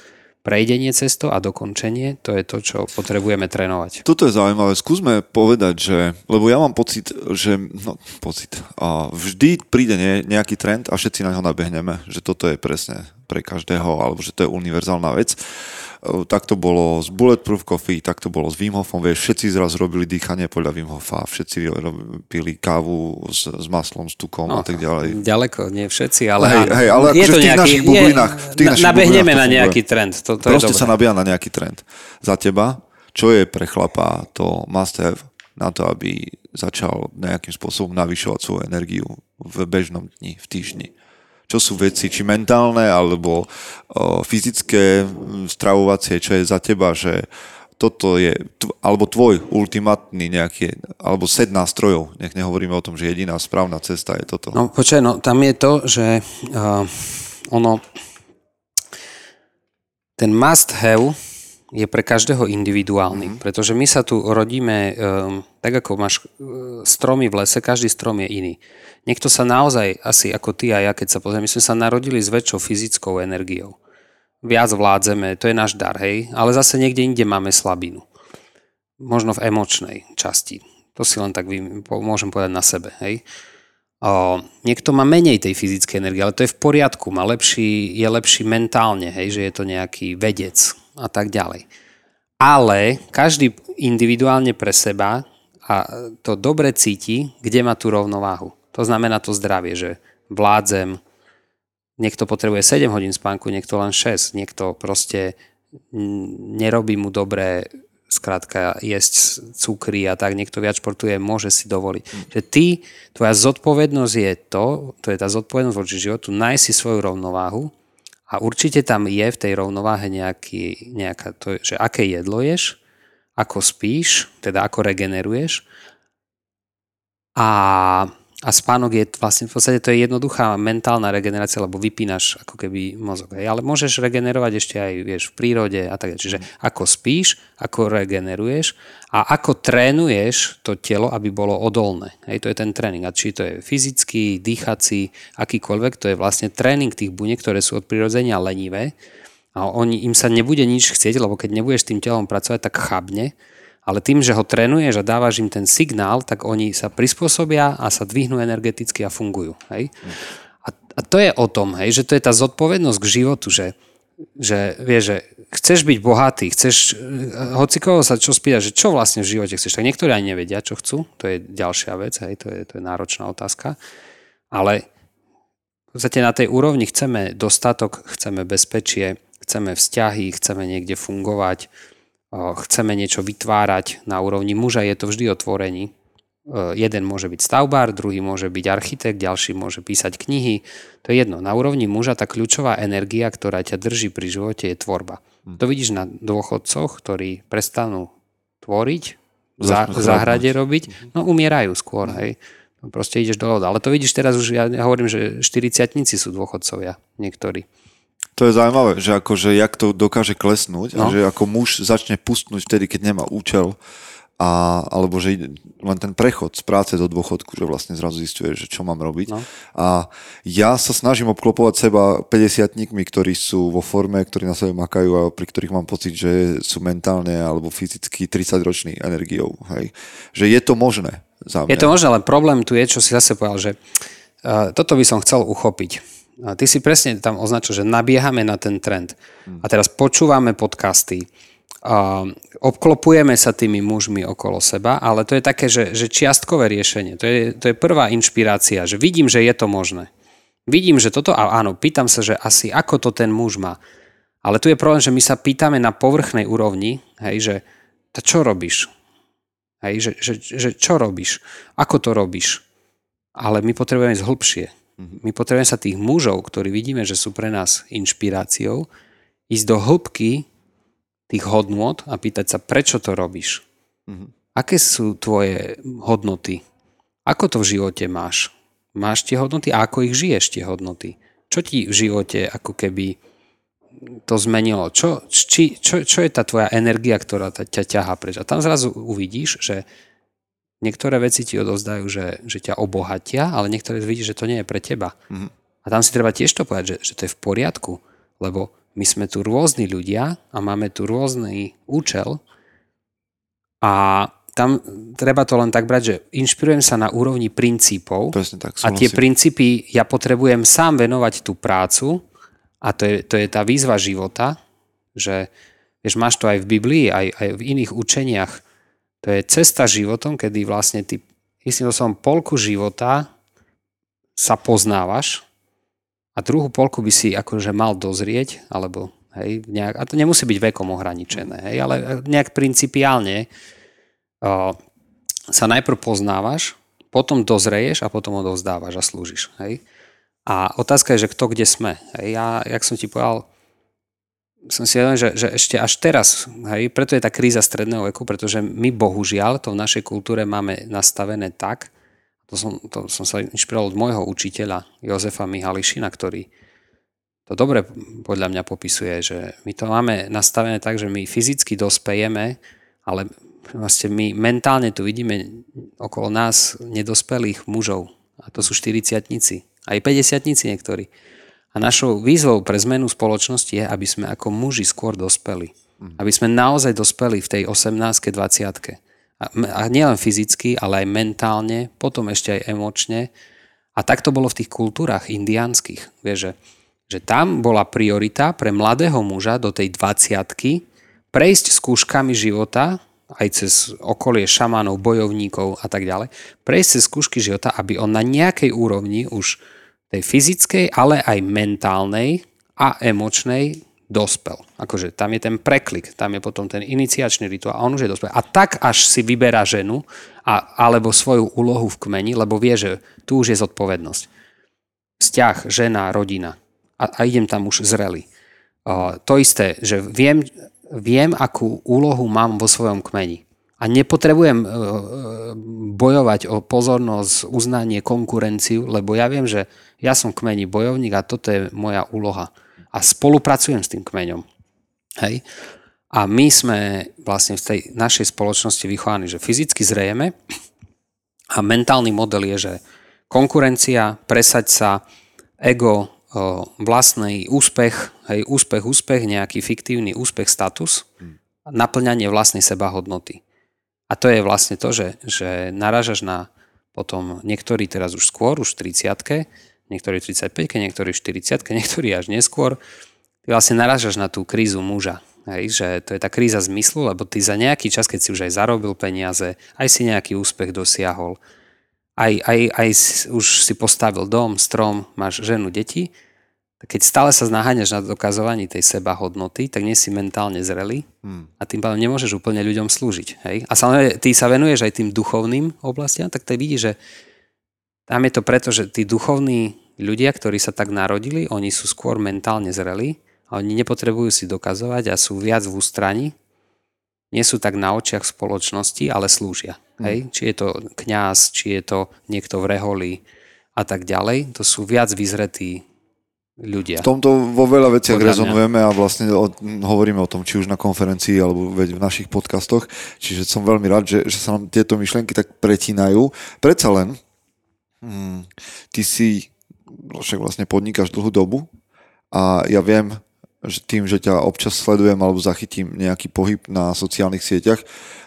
prejdenie cesto a dokončenie, to je to, čo potrebujeme trénovať. Toto je zaujímavé. Skúsme povedať, že, lebo ja mám pocit, že, no pocit, a vždy príde ne, nejaký trend a všetci na ňo nabehneme, že toto je presne pre každého, alebo že to je univerzálna vec. Tak to bolo s Bulletproof Coffee, tak to bolo s Wim Hofom, vieš, všetci zraz robili dýchanie podľa Wim Hofa, všetci pili kávu s, s maslom, s tukom no, a tak ďalej. Ďaleko, nie všetci, ale, hej, hej, ale je akože to v tých nejaký, našich bublinách. V tých našich nabehneme na nejaký trend. To, to Proste je sa nabíja na nejaký trend. Za teba, čo je pre chlapa to must have na to, aby začal nejakým spôsobom navyšovať svoju energiu v bežnom dni, v týždni? Čo sú veci, či mentálne, alebo o, fyzické, stravovacie, čo je za teba, že toto je, alebo tvoj ultimátny nejaký, alebo set nástrojov, nech nehovoríme o tom, že jediná správna cesta je toto. No počkaj, no tam je to, že uh, ono, ten must have je pre každého individuálny, mm-hmm. pretože my sa tu rodíme, um, tak ako máš uh, stromy v lese, každý strom je iný. Niekto sa naozaj, asi ako ty a ja, keď sa pozrieme, my sme sa narodili s väčšou fyzickou energiou. Viac vládzeme, to je náš dar, hej, ale zase niekde inde máme slabinu. Možno v emočnej časti. To si len tak vy, môžem povedať na sebe, hej. O, niekto má menej tej fyzickej energie, ale to je v poriadku, má lepší, je lepší mentálne, hej, že je to nejaký vedec a tak ďalej. Ale každý individuálne pre seba a to dobre cíti, kde má tú rovnováhu. To znamená to zdravie, že vládzem, niekto potrebuje 7 hodín spánku, niekto len 6, niekto proste nerobí mu dobré skrátka jesť cukry a tak, niekto viac športuje, môže si dovoliť. Mm. Že ty, tvoja zodpovednosť je to, to je tá zodpovednosť voči životu, nájsť si svoju rovnováhu a určite tam je v tej rovnováhe nejaký, nejaká, to, že aké jedlo ješ, ako spíš, teda ako regeneruješ. A a spánok je vlastne, v podstate to je jednoduchá mentálna regenerácia, lebo vypínaš ako keby mozog. Hej. Ale môžeš regenerovať ešte aj vieš, v prírode a tak. Čiže ako spíš, ako regeneruješ a ako trénuješ to telo, aby bolo odolné. Hej, to je ten tréning. A či to je fyzický, dýchací, akýkoľvek, to je vlastne tréning tých buniek, ktoré sú od prirodzenia lenivé. A oni, im sa nebude nič chcieť, lebo keď nebudeš tým telom pracovať, tak chabne Ale tým, že ho trénuješ a dávaš im ten signál, tak oni sa prispôsobia a sa dvihnú energeticky a fungujú. Hej? A, a to je o tom, hej, že to je tá zodpovednosť k životu, že, že vieš, že chceš byť bohatý, chceš, hoci koho sa čo spýta, že čo vlastne v živote chceš, tak niektorí ani nevedia, čo chcú, to je ďalšia vec, hej, to je, to je náročná otázka, ale v podstate na tej úrovni chceme dostatok, chceme bezpečie, chceme vzťahy, chceme niekde fungovať, chceme niečo vytvárať na úrovni muža, je to vždy otvorení. Jeden môže byť stavbár, druhý môže byť architekt, ďalší môže písať knihy. To je jedno. Na úrovni muža tá kľúčová energia, ktorá ťa drží pri živote, je tvorba. Hm. To vidíš na dôchodcoch, ktorí prestanú tvoriť, v záhrade robiť, mhm. no umierajú skôr, hej. No, proste ideš do loda. Ale to vidíš teraz už, ja hovorím, že 40 sú dôchodcovia niektorí. To je zaujímavé, že akože jak to dokáže klesnúť no. a že ako muž začne pustnúť vtedy, keď nemá účel a, alebo že len ten prechod z práce do dôchodku, že vlastne zrazu zistuje, že čo mám robiť. No. A ja sa snažím obklopovať seba 50 ktorí sú vo forme, ktorí na sebe makajú a pri ktorých mám pocit, že sú mentálne alebo fyzicky 30-roční energiou. Hej. Že je to možné. Za mňa. Je to možné, ale problém tu je, čo si zase povedal, že uh, toto by som chcel uchopiť a ty si presne tam označil, že nabiehame na ten trend. A teraz počúvame podcasty, a obklopujeme sa tými mužmi okolo seba, ale to je také, že, že čiastkové riešenie. To je, to je prvá inšpirácia, že vidím, že je to možné. Vidím, že toto, a áno, pýtam sa, že asi ako to ten muž má. Ale tu je problém, že my sa pýtame na povrchnej úrovni, hej, že to čo robíš? Hej, že, že, že čo robíš? Ako to robíš? Ale my potrebujeme ísť hlbšie. My potrebujeme sa tých mužov, ktorí vidíme, že sú pre nás inšpiráciou, ísť do hĺbky tých hodnôt a pýtať sa, prečo to robíš? Mm-hmm. Aké sú tvoje hodnoty? Ako to v živote máš? Máš tie hodnoty a ako ich žiješ tie hodnoty? Čo ti v živote ako keby to zmenilo? Čo, či, čo, čo je tá tvoja energia, ktorá ťa ťahá preč? A tam zrazu uvidíš, že Niektoré veci ti odovzdajú, že, že ťa obohatia, ale niektoré vidíš, že to nie je pre teba. Mm-hmm. A tam si treba tiež to povedať, že, že to je v poriadku, lebo my sme tu rôzni ľudia a máme tu rôzny účel a tam treba to len tak brať, že inšpirujem sa na úrovni princípov tak, a tie princípy ja potrebujem sám venovať tú prácu a to je, to je tá výzva života, že vieš, máš to aj v Biblii, aj, aj v iných učeniach, to je cesta životom, kedy vlastne ty istým som polku života sa poznávaš a druhú polku by si akože mal dozrieť, alebo hej, nejak, a to nemusí byť vekom ohraničené, hej, ale nejak principiálne uh, sa najprv poznávaš, potom dozreješ a potom odovzdávaš a slúžiš. Hej. A otázka je, že kto kde sme. Hej. Ja, jak som ti povedal, som si vedel, že, že ešte až teraz, hej, preto je tá kríza stredného veku, pretože my bohužiaľ to v našej kultúre máme nastavené tak, to som, to som sa inšpiroval od môjho učiteľa Jozefa Mihališina, ktorý to dobre podľa mňa popisuje, že my to máme nastavené tak, že my fyzicky dospejeme, ale vlastne my mentálne tu vidíme okolo nás nedospelých mužov. A to sú 40 aj 50 niektorí. A našou výzvou pre zmenu spoločnosti je, aby sme ako muži skôr dospeli. Mhm. Aby sme naozaj dospeli v tej 18 20 a, nielen fyzicky, ale aj mentálne, potom ešte aj emočne. A tak to bolo v tých kultúrach indiánskych. Vieš, že, že tam bola priorita pre mladého muža do tej 20 prejsť skúškami života, aj cez okolie šamanov, bojovníkov a tak ďalej, prejsť cez skúšky života, aby on na nejakej úrovni už tej fyzickej, ale aj mentálnej a emočnej dospel. Akože tam je ten preklik, tam je potom ten iniciačný rituál a on už je dospel. A tak až si vyberá ženu a, alebo svoju úlohu v kmeni, lebo vie, že tu už je zodpovednosť. Vzťah, žena, rodina. A, a idem tam už zrelý. Uh, to isté, že viem, viem, akú úlohu mám vo svojom kmeni. A nepotrebujem uh, bojovať o pozornosť, uznanie, konkurenciu, lebo ja viem, že ja som kmeni bojovník a toto je moja úloha. A spolupracujem s tým kmeňom. Hej? A my sme vlastne v tej našej spoločnosti vychovaní, že fyzicky zrejeme a mentálny model je, že konkurencia, presať sa, ego, vlastný úspech, hej, úspech, úspech, nejaký fiktívny úspech, status, naplňanie vlastnej seba hodnoty. A to je vlastne to, že, že naražaš na potom niektorí teraz už skôr, už v 30 niektorí v 35 niektorí v 40 niektorí až neskôr. Ty vlastne naražaš na tú krízu muža. Hej, že to je tá kríza zmyslu, lebo ty za nejaký čas, keď si už aj zarobil peniaze, aj si nejaký úspech dosiahol, aj, aj, aj už si postavil dom, strom, máš ženu, deti, tak keď stále sa znáhaňaš na dokazovaní tej seba hodnoty, tak nie si mentálne zrelý hmm. a tým pádom nemôžeš úplne ľuďom slúžiť. Hej? A samozrejme, ty sa venuješ aj tým duchovným oblastiam, tak ty vidíš, že tam je to preto, že tí duchovní ľudia, ktorí sa tak narodili, oni sú skôr mentálne zrelí a oni nepotrebujú si dokazovať a sú viac v ústraní, nie sú tak na očiach spoločnosti, ale slúžia. Hmm. Hej? Či je to kňaz, či je to niekto v reholi a tak ďalej, to sú viac vyzretí ľudia. V tomto vo veľa veciach rezonujeme a vlastne o, hovoríme o tom, či už na konferencii alebo v našich podcastoch, čiže som veľmi rád, že, že sa nám tieto myšlienky tak pretínajú. Predsa len, hmm, ty si však vlastne podnikáš dlhú dobu a ja viem, že tým, že ťa občas sledujem alebo zachytím nejaký pohyb na sociálnych sieťach,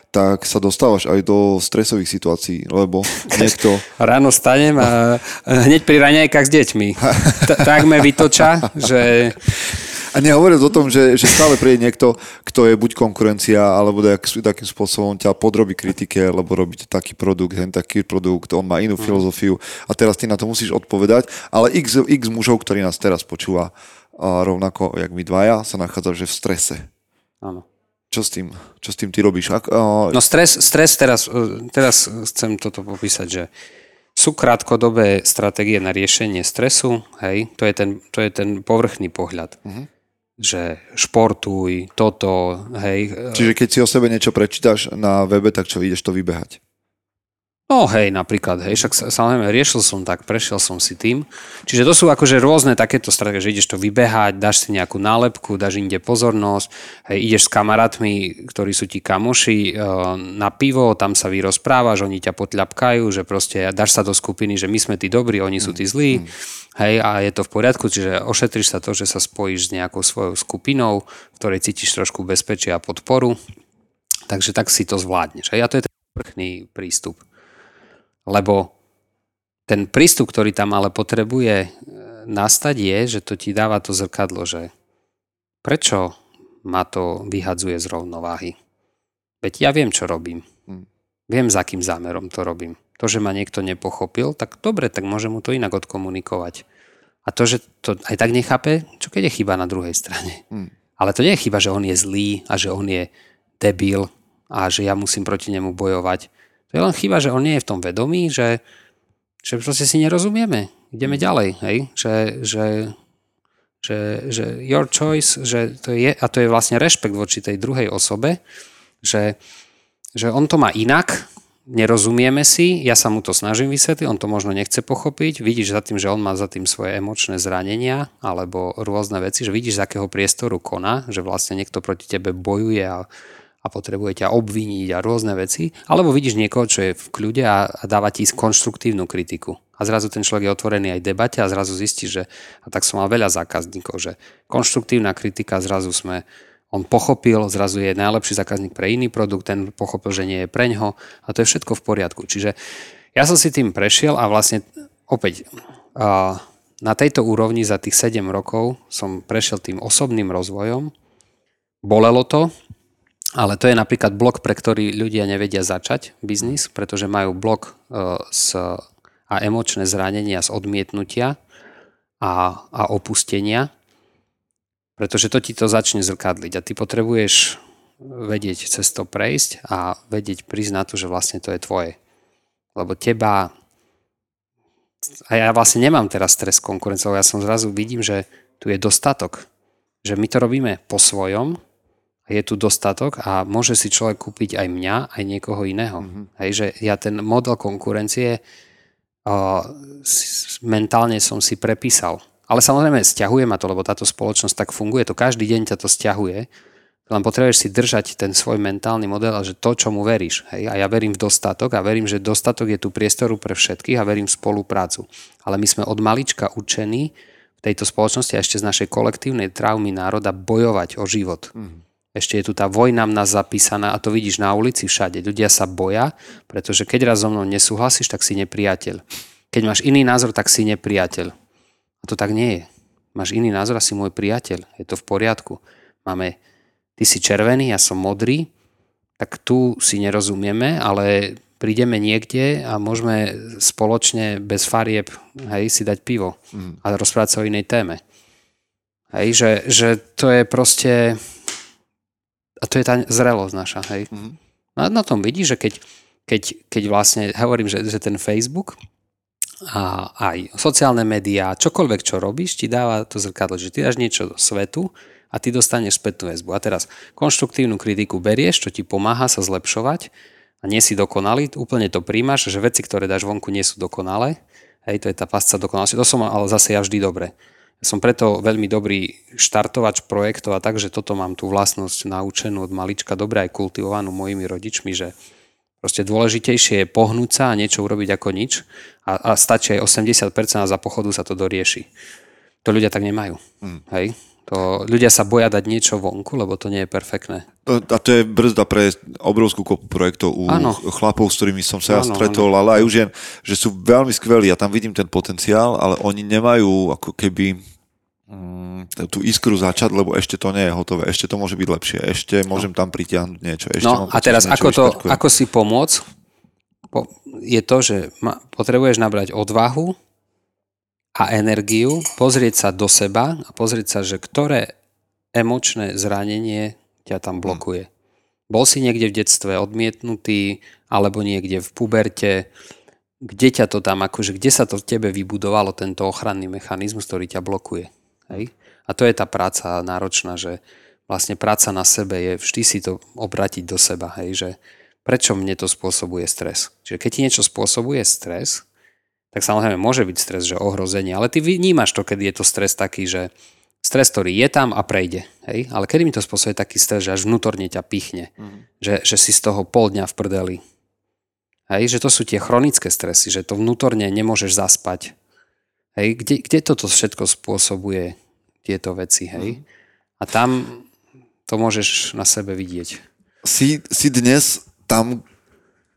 tak sa dostávaš aj do stresových situácií, lebo niekto... Ráno stanem a hneď pri raňajkách s deťmi. tak me vytoča, že... A nehovoriac o tom, že, že stále príde niekto, kto je buď konkurencia, alebo takým spôsobom ťa podrobí kritike, lebo robíte taký produkt, hen taký produkt, on má inú mm. filozofiu a teraz ty na to musíš odpovedať. Ale x, x mužov, ktorí nás teraz počúva, rovnako jak my dvaja, sa nachádza že v strese. Áno. Čo s tým, čo s tým ty robíš? Ak, uh... No stres, stres teraz, e, teraz chcem toto popísať, že sú krátkodobé stratégie na riešenie stresu, hej, to je ten, to je ten povrchný pohľad. Uh-huh. Že športuj, toto, hej. Čiže keď si o sebe niečo prečítaš na webe, tak čo, ideš to vybehať? No hej, napríklad, hej, však samozrejme riešil som tak, prešiel som si tým. Čiže to sú akože rôzne takéto stratégie, že ideš to vybehať, dáš si nejakú nálepku, dáš inde pozornosť, hej, ideš s kamarátmi, ktorí sú ti kamoši e, na pivo, tam sa vy rozprávaš, oni ťa potľapkajú, že proste dáš sa do skupiny, že my sme tí dobrí, oni sú tí zlí, hej, a je to v poriadku, čiže ošetríš sa to, že sa spojíš s nejakou svojou skupinou, v ktorej cítiš trošku bezpečia a podporu, takže tak si to zvládneš. Hej, a to je ten vrchný prístup. Lebo ten prístup, ktorý tam ale potrebuje e, nastať je, že to ti dáva to zrkadlo, že prečo ma to vyhadzuje z rovnováhy. Veď ja viem, čo robím. Hm. Viem, za akým zámerom to robím. To, že ma niekto nepochopil, tak dobre, tak môžem mu to inak odkomunikovať. A to, že to aj tak nechápe, čo keď je chyba na druhej strane. Hmm. Ale to nie je chyba, že on je zlý a že on je debil a že ja musím proti nemu bojovať. To je len chyba, že on nie je v tom vedomí, že, že proste si nerozumieme. Ideme mhm. ďalej, hej? Že, že, že, že your choice, že to je, a to je vlastne rešpekt voči tej druhej osobe, že, že on to má inak, nerozumieme si, ja sa mu to snažím vysvetliť, on to možno nechce pochopiť, vidíš za tým, že on má za tým svoje emočné zranenia alebo rôzne veci, že vidíš, z akého priestoru koná, že vlastne niekto proti tebe bojuje a a potrebuje ťa obviniť a rôzne veci, alebo vidíš niekoho, čo je v kľude a, a dáva ti konštruktívnu kritiku. A zrazu ten človek je otvorený aj debate a zrazu zistí, že, a tak som mal veľa zákazníkov, že konštruktívna kritika zrazu sme, on pochopil, zrazu je najlepší zákazník pre iný produkt, ten pochopil, že nie je preňho a to je všetko v poriadku. Čiže ja som si tým prešiel a vlastne opäť na tejto úrovni za tých 7 rokov som prešiel tým osobným rozvojom. Bolelo to, ale to je napríklad blok, pre ktorý ľudia nevedia začať biznis, pretože majú blok e, s, a emočné zranenia z odmietnutia a, a opustenia, pretože to ti to začne zrkadliť a ty potrebuješ vedieť cez to prejsť a vedieť na to, že vlastne to je tvoje. Lebo teba a ja vlastne nemám teraz stres konkurencov, ja som zrazu vidím, že tu je dostatok. Že my to robíme po svojom, je tu dostatok a môže si človek kúpiť aj mňa, aj niekoho iného. Mm-hmm. Hej, že ja ten model konkurencie uh, mentálne som si prepísal. Ale samozrejme, stiahuje ma to, lebo táto spoločnosť tak funguje, to každý deň ťa to stiahuje. Len potrebuješ si držať ten svoj mentálny model a že to, čo mu veríš. Hej? A ja verím v dostatok a verím, že dostatok je tu priestoru pre všetkých a verím v spoluprácu. Ale my sme od malička učení v tejto spoločnosti a ešte z našej kolektívnej traumy národa bojovať o život. Mm. Ešte je tu tá vojna v nás zapísaná a to vidíš na ulici všade. Ľudia sa boja, pretože keď raz so mnou nesúhlasíš, tak si nepriateľ. Keď máš iný názor, tak si nepriateľ. A to tak nie je. Máš iný názor a si môj priateľ. Je to v poriadku. Máme, ty si červený, ja som modrý, tak tu si nerozumieme, ale prídeme niekde a môžeme spoločne bez farieb hej, si dať pivo mm. a rozprávať sa o inej téme. Hej, že, že to je proste a to je tá zrelosť naša. Hej. Mm. A na tom vidíš, že keď, keď, keď vlastne hovorím, že, že ten Facebook a aj sociálne médiá, čokoľvek, čo robíš, ti dáva to zrkadlo, že ty dáš niečo do svetu a ty dostaneš spätnú väzbu. A teraz konštruktívnu kritiku berieš, čo ti pomáha sa zlepšovať a nie si dokonalý, úplne to príjmaš, že veci, ktoré dáš vonku, nie sú dokonalé. Hej, to je tá pasca dokonalosti. To som ale zase ja vždy dobre. Ja som preto veľmi dobrý štartovač projektov a tak, že toto mám tú vlastnosť naučenú od malička, dobre aj kultivovanú mojimi rodičmi, že proste dôležitejšie je pohnúť sa a niečo urobiť ako nič a, a stačí aj 80% a za pochodu sa to dorieši. To ľudia tak nemajú. Hmm. Hej? To, ľudia sa boja dať niečo vonku, lebo to nie je perfektné. A to je brzda pre obrovskú kopu projektov u ano. chlapov, s ktorými som sa ja stretol, ano. ale aj už žien, že sú veľmi skvelí. Ja tam vidím ten potenciál, ale oni nemajú ako keby mm, tú iskru začať, lebo ešte to nie je hotové, ešte to môže byť lepšie, ešte no. môžem tam pritiahnuť niečo. Ešte no a teraz ako, to, ako si pomôcť, je to, že potrebuješ nabrať odvahu, a energiu, pozrieť sa do seba a pozrieť sa, že ktoré emočné zranenie ťa tam hm. blokuje. Bol si niekde v detstve odmietnutý, alebo niekde v puberte, kde ťa to tam, akože kde sa to v tebe vybudovalo, tento ochranný mechanizmus, ktorý ťa blokuje. Hej? A to je tá práca náročná, že vlastne práca na sebe je vždy si to obratiť do seba, hej? že prečo mne to spôsobuje stres. Čiže keď ti niečo spôsobuje stres, tak samozrejme môže byť stres, že ohrozenie, ale ty vnímaš to, keď je to stres taký, že stres, ktorý je tam a prejde. Hej? Ale kedy mi to spôsobuje taký stres, že až vnútorne ťa pichne, mm. že, že si z toho pol dňa v prdeli. Hej? Že to sú tie chronické stresy, že to vnútorne nemôžeš zaspať. Hej? Kde, kde toto všetko spôsobuje tieto veci? Hej? Mm. A tam to môžeš na sebe vidieť. Si, si dnes tam,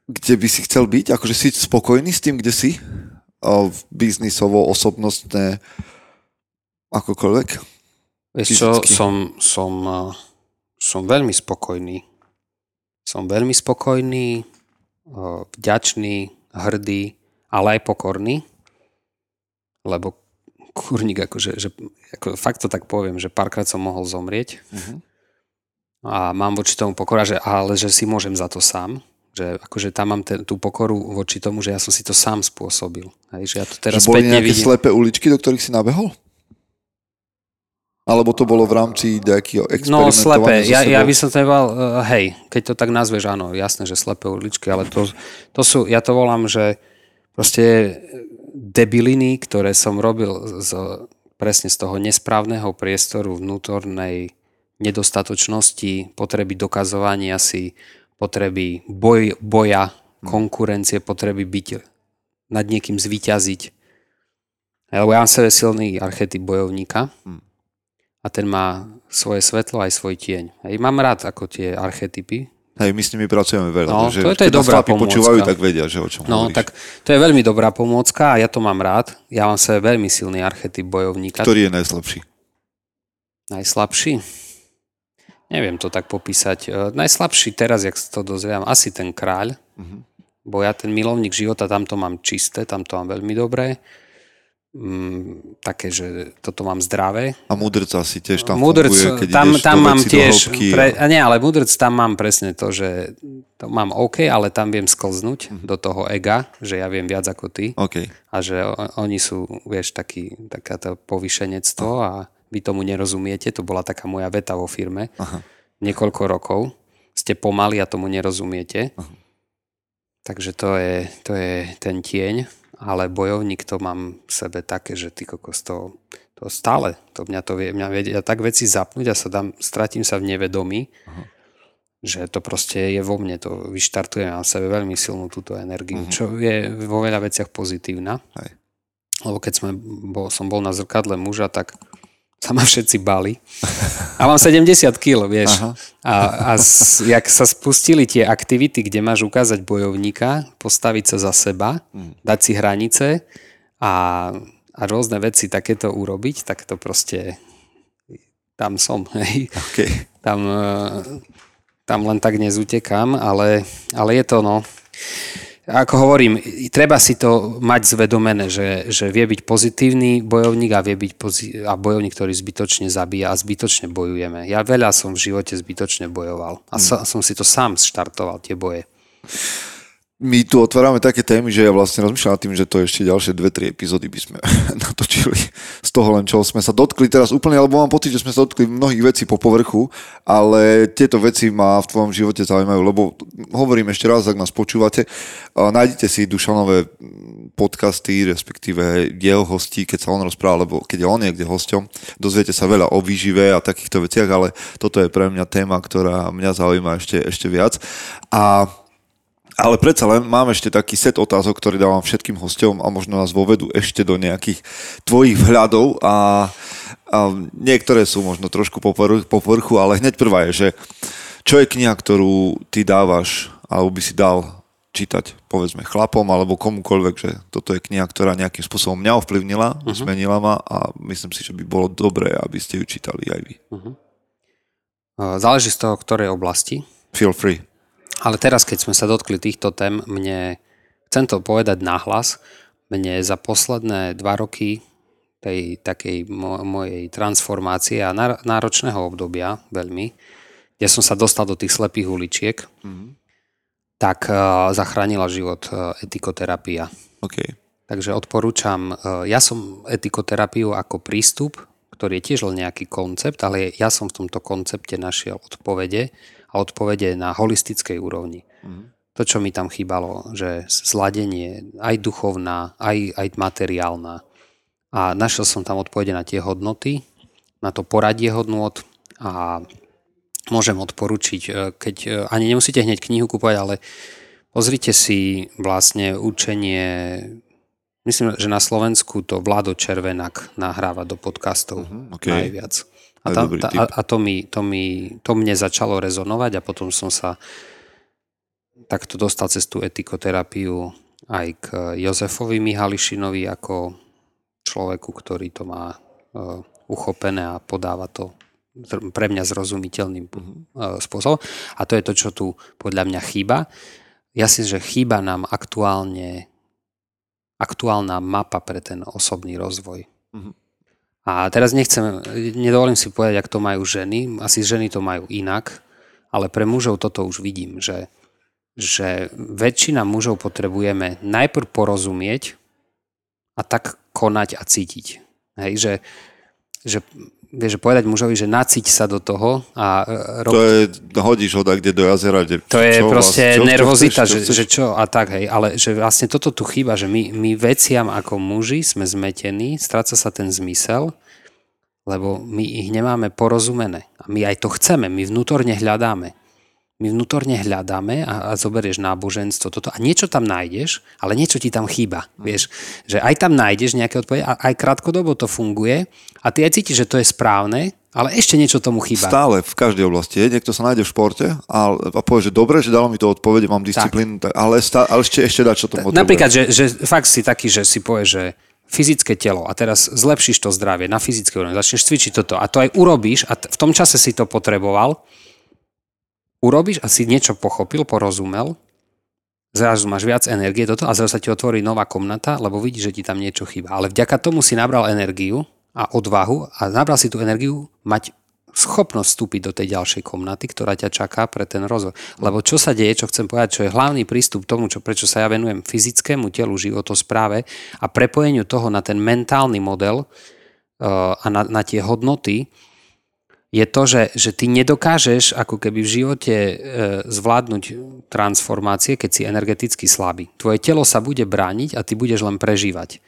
kde by si chcel byť? Akože si spokojný s tým, kde si? Biznisovo, osobnostné, akokoľvek? Vieš čo, som, som, som veľmi spokojný. Som veľmi spokojný, vďačný, hrdý, ale aj pokorný, lebo kurník, akože, že, ako, fakt to tak poviem, že párkrát som mohol zomrieť uh-huh. a mám voči tomu pokora, že, ale že si môžem za to sám, že akože tam mám ten, tú pokoru voči tomu, že ja som si to sám spôsobil. Hej, že ja to teraz že boli nejaké vidím. slepé uličky, do ktorých si nabehol? Alebo to bolo v rámci nejakého No slepé, ja, ja by som to nebal, uh, hej, keď to tak nazveš, áno, jasné, že slepé uličky, ale to, to sú, ja to volám, že proste debiliny, ktoré som robil z, presne z toho nesprávneho priestoru vnútornej nedostatočnosti, potreby dokazovania si, potreby boj, boja, konkurencie, potreby byť nad niekým zvíťaziť. Lebo ja mám sebe silný archetyp bojovníka hm. a ten má svoje svetlo aj svoj tieň. Hej, mám rád ako tie archetypy. Hej, my s nimi pracujeme veľa. No, že to, je, to je dobrá pomôcka. počúvajú, tak vedia, že o čom No, hovoríš. tak to je veľmi dobrá pomôcka a ja to mám rád. Ja mám sebe veľmi silný archetyp bojovníka. Ktorý je najslabší? Najslabší? Neviem to tak popísať. E, najslabší teraz, jak to dozrievam, asi ten kráľ, uh-huh. bo ja ten milovník života, tam to mám čisté, tam to mám veľmi dobré. Mm, také, že toto mám zdravé. A mudrca si tiež tam mudrc, funguje, keď tam, tam do mám tiež, pre, a... nie, ale mudrc tam mám presne to, že to mám OK, ale tam viem sklznúť uh-huh. do toho ega, že ja viem viac ako ty. Okay. A že oni sú, vieš, taký, takáto povyšenectvo uh-huh. a vy tomu nerozumiete, to bola taká moja veta vo firme, Aha. niekoľko rokov, ste pomali a tomu nerozumiete. Aha. Takže to je, to je ten tieň, ale bojovník to mám v sebe také, že ty kokos to, to stále, to mňa to vie, mňa vie ja tak veci zapnúť a sa dám, stratím sa v nevedomí, Aha. že to proste je vo mne, to vyštartuje na sebe veľmi silnú túto energiu, uh-huh. čo je vo veľa veciach pozitívna. Hej. Lebo keď sme, bol, som bol na zrkadle muža, tak sa ma všetci bali. A mám 70 kg, vieš. Aha. A, a s, jak sa spustili tie aktivity, kde máš ukázať bojovníka, postaviť sa za seba, mm. dať si hranice a, a rôzne veci takéto urobiť, tak to proste tam som. Hej. Okay. Tam, e, tam len tak nezutekám, ale, ale je to no ako hovorím, treba si to mať zvedomené, že, že vie byť pozitívny bojovník a vie byť pozi- a bojovník, ktorý zbytočne zabíja a zbytočne bojujeme. Ja veľa som v živote zbytočne bojoval a hmm. som si to sám štartoval, tie boje my tu otvárame také témy, že ja vlastne rozmýšľam tým, že to ešte ďalšie dve, tri epizódy by sme natočili z toho len, čo sme sa dotkli teraz úplne, lebo mám pocit, že sme sa dotkli mnohých vecí po povrchu, ale tieto veci ma v tvojom živote zaujímajú, lebo hovorím ešte raz, ak nás počúvate, nájdete si Dušanové podcasty, respektíve jeho hostí, keď sa on rozpráva, lebo keď je on niekde hosťom, dozviete sa veľa o výžive a takýchto veciach, ale toto je pre mňa téma, ktorá mňa zaujíma ešte, ešte viac. A ale predsa len mám ešte taký set otázok, ktorý dávam všetkým hostom a možno nás vovedú ešte do nejakých tvojich vhľadov a, a niektoré sú možno trošku po povrchu, ale hneď prvá je, že čo je kniha, ktorú ty dávaš alebo by si dal čítať, povedzme, chlapom alebo komukoľvek, že toto je kniha, ktorá nejakým spôsobom mňa ovplyvnila, uh-huh. zmenila ma a myslím si, že by bolo dobré, aby ste ju čítali aj vy. Uh-huh. Záleží z toho, ktorej oblasti. Feel free. Ale teraz, keď sme sa dotkli týchto tém, mne, chcem to povedať nahlas, mne za posledné dva roky tej takej mo- mojej transformácie a náročného obdobia veľmi, kde som sa dostal do tých slepých uličiek, mm-hmm. tak uh, zachránila život uh, etikoterapia. Okay. Takže odporúčam, uh, ja som etikoterapiu ako prístup, ktorý je tiež len nejaký koncept, ale ja som v tomto koncepte našiel odpovede a odpovede na holistickej úrovni. Mm. To, čo mi tam chýbalo, že zladenie, aj duchovná, aj, aj materiálna. A našiel som tam odpovede na tie hodnoty, na to poradie hodnot a môžem odporučiť, e, keď e, ani nemusíte hneď knihu kúpovať, ale pozrite si vlastne učenie, myslím, že na Slovensku to Vlado Červenak nahráva do podcastov uh-huh, okay. najviac. A, tam, ta, a, a to, mi, to, mi, to mne začalo rezonovať a potom som sa takto dostal cez tú etikoterapiu aj k Jozefovi Mihališinovi ako človeku, ktorý to má uh, uchopené a podáva to pre mňa zrozumiteľným uh, spôsobom. A to je to, čo tu podľa mňa chýba. Ja si, že chýba nám aktuálne aktuálna mapa pre ten osobný rozvoj. Uh-huh. A teraz nechcem, nedovolím si povedať, ak to majú ženy, asi ženy to majú inak, ale pre mužov toto už vidím, že, že väčšina mužov potrebujeme najprv porozumieť a tak konať a cítiť. Hej, že, že vieš, povedať mužovi, že naciť sa do toho a e, rob... To je, hodíš ho kde do jazera, kde, To je čo, proste čo, nervozita, čo chceš, čo chceš? že, že čo a tak, hej, ale že vlastne toto tu chýba, že my, my veciam ako muži sme zmetení, stráca sa ten zmysel, lebo my ich nemáme porozumené. A my aj to chceme, my vnútorne hľadáme my vnútorne hľadáme a, a zoberieš náboženstvo toto a niečo tam nájdeš, ale niečo ti tam chýba. Mm. Vieš, že aj tam nájdeš nejaké odpovede a aj krátkodobo to funguje a ty aj cítiš, že to je správne, ale ešte niečo tomu chýba. Stále, v každej oblasti. Niekto sa nájde v športe a, a povie, že dobre, že dalo mi to odpovede, mám disciplínu, tak. ale, stá, ale ešte, ešte dať, čo tomu Napríklad, že, že fakt si taký, že si povie, že fyzické telo a teraz zlepšíš to zdravie na fyzické úrovni, začneš cvičiť toto a to aj urobíš a t- v tom čase si to potreboval urobíš a si niečo pochopil, porozumel, zrazu máš viac energie toto a zrazu sa ti otvorí nová komnata, lebo vidíš, že ti tam niečo chýba. Ale vďaka tomu si nabral energiu a odvahu a nabral si tú energiu mať schopnosť vstúpiť do tej ďalšej komnaty, ktorá ťa čaká pre ten rozvoj. Lebo čo sa deje, čo chcem povedať, čo je hlavný prístup tomu, čo, prečo sa ja venujem fyzickému telu, životospráve a prepojeniu toho na ten mentálny model uh, a na, na tie hodnoty, je to, že, že ty nedokážeš ako keby v živote e, zvládnuť transformácie, keď si energeticky slabý. Tvoje telo sa bude brániť a ty budeš len prežívať.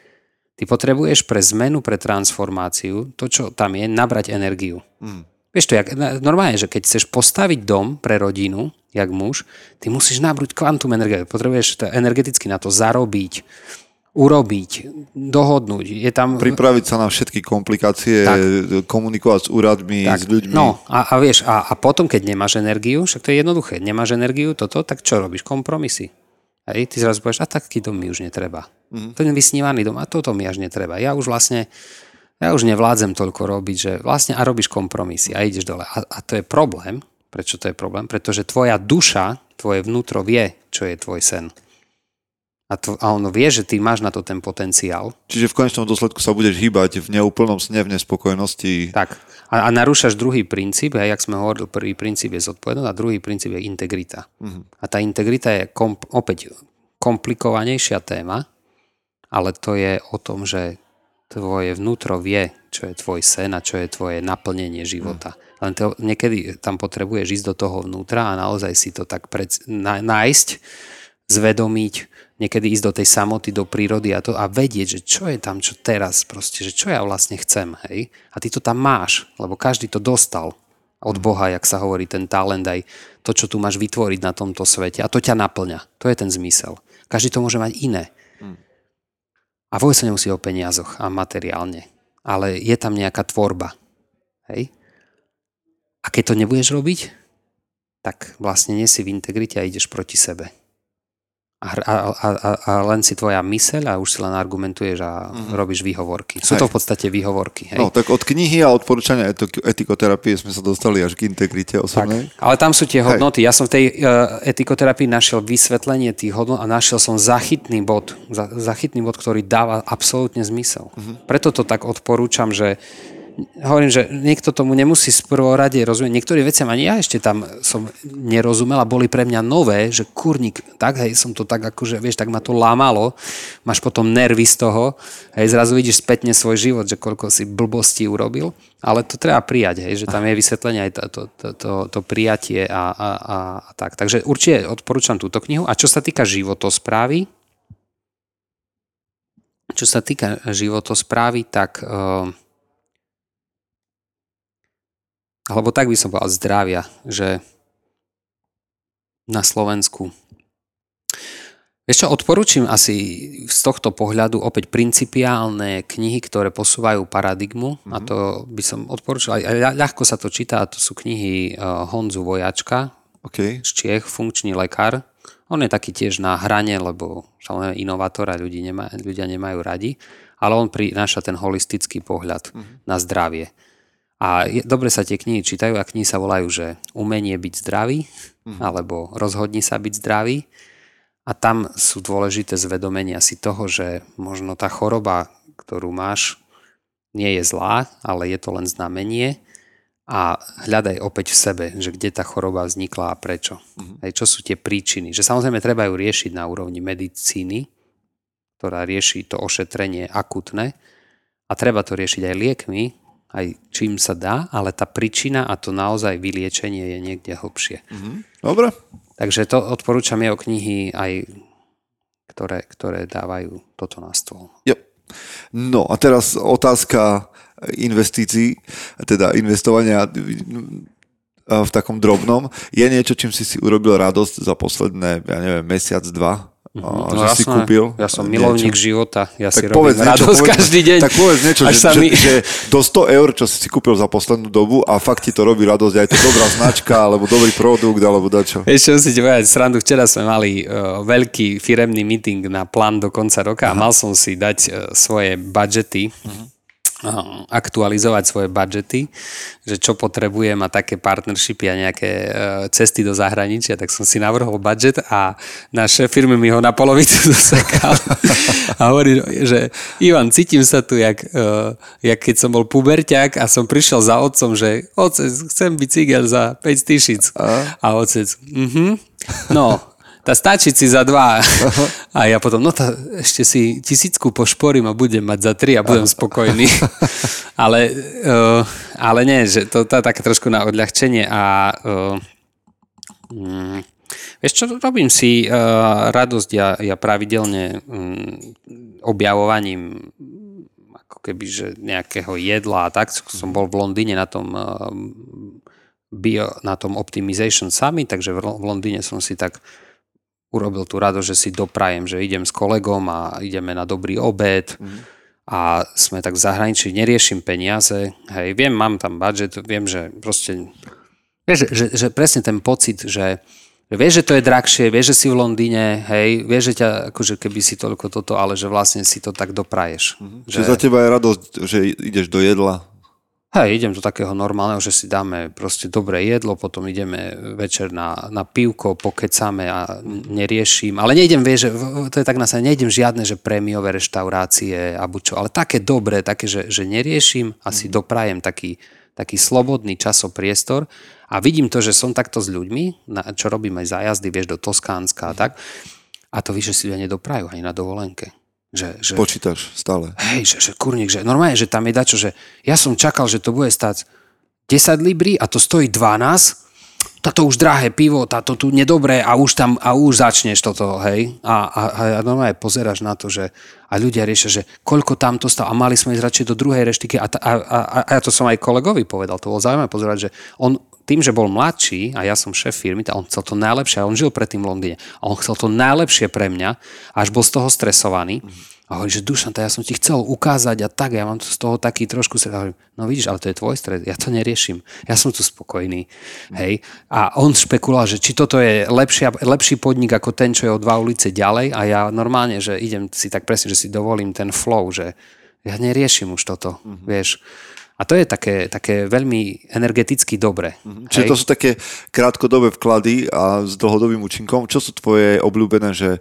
Ty potrebuješ pre zmenu, pre transformáciu, to, čo tam je, nabrať energiu. Mm. Vieš to, jak, normálne, že keď chceš postaviť dom pre rodinu, jak muž, ty musíš nabrúť kvantum energie. Potrebuješ to energeticky na to zarobiť, urobiť, dohodnúť. Je tam... Pripraviť sa na všetky komplikácie, Tak. komunikovať s úradmi, s ľuďmi. No a, a vieš, a, a potom, keď nemáš energiu, však to je jednoduché, nemáš energiu, toto, tak čo robíš? Kompromisy. Hej, ty zrazu povieš, a taký dom mi už netreba. Mhm. Mm-hmm. Ten vysnívaný dom, a toto mi až netreba. Ja už vlastne, ja už nevládzem toľko robiť, že vlastne a robíš kompromisy a ideš dole. A, a to je problém. Prečo to je problém? Pretože tvoja duša, tvoje vnútro vie, čo je tvoj sen. A, to, a ono vie, že ty máš na to ten potenciál. Čiže v konečnom dôsledku sa budeš hýbať v neúplnom sne, v nespokojnosti. Tak. A, a narúšaš druhý princíp, a jak sme hovorili, prvý princíp je zodpovednosť a druhý princíp je integrita. Uh-huh. A tá integrita je komp- opäť komplikovanejšia téma, ale to je o tom, že tvoje vnútro vie, čo je tvoj sen a čo je tvoje naplnenie života. Len to, niekedy tam potrebuješ ísť do toho vnútra a naozaj si to tak pred, na, nájsť, zvedomiť, niekedy ísť do tej samoty, do prírody a, to, a vedieť, že čo je tam, čo teraz proste, že čo ja vlastne chcem, hej. A ty to tam máš, lebo každý to dostal od Boha, jak sa hovorí, ten talent aj to, čo tu máš vytvoriť na tomto svete a to ťa naplňa. To je ten zmysel. Každý to môže mať iné. A vôbec sa nemusí o peniazoch a materiálne. Ale je tam nejaká tvorba. Hej? A keď to nebudeš robiť, tak vlastne nie si v integrite a ideš proti sebe. A, a, a, len si tvoja myseľ a už si len argumentuješ a mm-hmm. robíš výhovorky. Sú to Hej. v podstate výhovorky. Hej? No, tak od knihy a odporúčania etik- etikoterapie sme sa dostali až k integrite osobnej. Ale tam sú tie hodnoty. Ja som v tej uh, etikoterapii našiel vysvetlenie tých hodnot a našiel som zachytný bod, za, zachytný bod, ktorý dáva absolútne zmysel. Uh-huh. Preto to tak odporúčam, že hovorím, že niekto tomu nemusí z prvorade rozumieť. Niektoré veci ani ja ešte tam som nerozumel a boli pre mňa nové, že kurník, tak hej, som to tak akože, vieš, tak ma to lámalo. Máš potom nervy z toho, hej, zrazu vidíš spätne svoj život, že koľko si blbostí urobil, ale to treba prijať, hej, že tam je vysvetlenie aj to, to, to, to, to prijatie a, a, a, a tak. Takže určite odporúčam túto knihu. A čo sa týka životosprávy, čo sa týka životosprávy, tak uh, alebo tak by som povedal zdravia, že na Slovensku. Vieš čo, odporúčam asi z tohto pohľadu opäť principiálne knihy, ktoré posúvajú paradigmu mm-hmm. a to by som odporúčal, aj, ľahko sa to číta, to sú knihy uh, Honzu Vojačka OK. z Čiech, funkčný lekár. On je taký tiež na hrane, lebo samozrejme inovátor a ľudí nemá, ľudia nemajú radi, ale on prináša ten holistický pohľad mm-hmm. na zdravie. A je, dobre sa tie knihy čítajú a knihy sa volajú, že umenie byť zdravý, mm. alebo rozhodni sa byť zdravý. A tam sú dôležité zvedomenia si toho, že možno tá choroba, ktorú máš, nie je zlá, ale je to len znamenie a hľadaj opäť v sebe, že kde tá choroba vznikla a prečo. Mm. Hej, čo sú tie príčiny. Že samozrejme treba ju riešiť na úrovni medicíny, ktorá rieši to ošetrenie akutné a treba to riešiť aj liekmi, aj čím sa dá, ale tá príčina a to naozaj vyliečenie je niekde hlbšie. Dobre. Takže to odporúčam jeho knihy aj, ktoré, ktoré dávajú toto na stôl. Jo. No a teraz otázka investícií, teda investovania v takom drobnom. Je niečo, čím si si urobil radosť za posledné, ja neviem, mesiac, dva? No, že si kúpil Ja som niečo? milovník života, ja si Tak robím povedz niečo, radosť povedz, každý deň. Tak povedz niečo, že, mi... že do 100 eur, čo si si kúpil za poslednú dobu a fakt ti to robí radosť, aj to dobrá značka, alebo dobrý produkt, alebo dačo. Ešte musím ti povedať? Srandu, včera sme mali uh, veľký firemný meeting na plán do konca roka a mal som si dať uh, svoje budžety, uh, aktualizovať svoje budžety, že čo potrebujem a také partnershipy a nejaké uh, cesty do zahraničia, tak som si navrhol budget a náš firmy mi ho na polovicu dosekal a hovorí, že Ivan, cítim sa tu, jak, uh, jak keď som bol puberťák a som prišiel za otcom, že otec, chcem bicykel za 5 tisíc. A otec, mhm, no, tá stačí si za dva. A ja potom, no tá, ešte si tisícku pošporím a budem mať za tri a budem spokojný. ale, uh, ale nie, že to je také trošku na odľahčenie a uh, mm, vieš čo, robím si uh, radosť ja, ja pravidelne um, objavovaním ako keby, že nejakého jedla a tak. Som bol v Londýne na tom uh, bio, na tom Optimization Summit, takže v Londýne som si tak urobil tú radosť, že si doprajem, že idem s kolegom a ideme na dobrý obed mm. a sme tak v zahraničí, neriešim peniaze, hej, viem, mám tam budget, viem, že proste, vieš, že, že, že presne ten pocit, že, že vieš, že to je drahšie, vieš, že si v Londýne, hej, vieš, že ťa, akože keby si toľko toto, ale že vlastne si to tak dopraješ. Mm. Že... Čiže za teba je radosť, že ideš do jedla, Hej, idem do takého normálneho, že si dáme proste dobré jedlo, potom ideme večer na, na pivko, pokecame a neriešim. Ale nejdem, vieš, že to je tak na sa, nejdem žiadne, že prémiové reštaurácie a čo, ale také dobré, také, že, že neriešim a si mhm. doprajem taký, taký slobodný časopriestor a vidím to, že som takto s ľuďmi, na, čo robím aj zájazdy, vieš, do Toskánska a tak, a to víš, že si ľudia nedoprajú ani na dovolenke. Že, že, Počítaš stále. Hej, že, že kurník, že normálne, že tam je dačo, že ja som čakal, že to bude stať 10 librí a to stojí 12, táto už drahé pivo, táto tu nedobré a už tam, a už začneš toto, hej. A, a, a normálne pozeráš na to, že a ľudia riešia, že koľko tam to stalo a mali sme ísť radšej do druhej reštiky a, a, a, a ja to som aj kolegovi povedal, to bolo zaujímavé pozerať, že on tým, že bol mladší a ja som šéf firmy, on chcel to najlepšie, a on žil predtým v Londýne, a on chcel to najlepšie pre mňa, až bol z toho stresovaný. A hovorí, že Dušan, to ja som ti chcel ukázať a tak, ja mám z toho taký trošku stres. Hovorím, no vidíš, ale to je tvoj stres, ja to neriešim. Ja som tu spokojný. Hej. A on špekuloval, že či toto je lepšia, lepší podnik ako ten, čo je o dva ulice ďalej a ja normálne, že idem si tak presne, že si dovolím ten flow, že ja neriešim už toto, mm-hmm. vieš. A to je také, také veľmi energeticky dobre. Mm-hmm. Čiže to sú také krátkodobé vklady a s dlhodobým účinkom. Čo sú tvoje obľúbené, že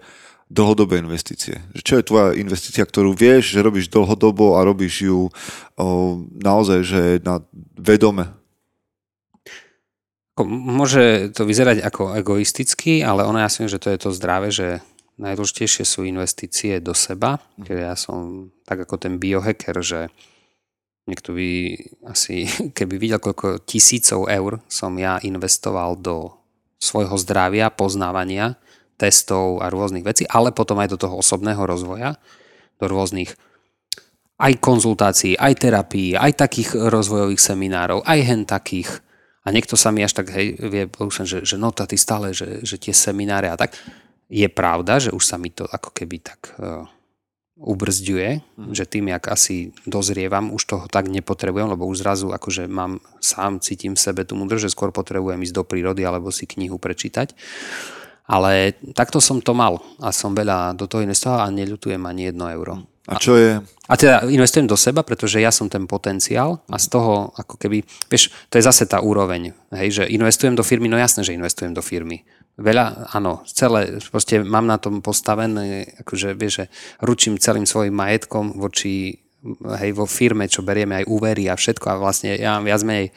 dlhodobé investície? Čo je tvoja investícia, ktorú vieš, že robíš dlhodobo a robíš ju o, naozaj, že na vedome? Môže to vyzerať ako egoisticky, ale ono ja si že to je to zdravé, že najdôležitejšie sú investície do seba. Keď ja som tak ako ten biohacker, že Niekto by asi, keby videl, koľko tisícov eur som ja investoval do svojho zdravia, poznávania, testov a rôznych vecí, ale potom aj do toho osobného rozvoja, do rôznych aj konzultácií, aj terapií, aj takých rozvojových seminárov, aj hen takých. A niekto sa mi až tak, hej, vie, že, že no, ty stále, že, že tie semináre a tak. Je pravda, že už sa mi to ako keby tak uh, ubrzďuje, mm. že tým, jak asi dozrievam, už toho tak nepotrebujem, lebo už zrazu akože mám, sám cítim v sebe tú múdrosť, že skôr potrebujem ísť do prírody alebo si knihu prečítať. Ale takto som to mal a som veľa do toho investoval a neľutujem ani jedno euro. A čo je? A teda investujem do seba, pretože ja som ten potenciál a z toho ako keby, vieš, to je zase tá úroveň, hej, že investujem do firmy, no jasné, že investujem do firmy. Veľa, áno, celé, proste mám na tom postavené, akože vieš, že ručím celým svojim majetkom voči, hej, vo firme, čo berieme aj úvery a všetko a vlastne ja mám viac menej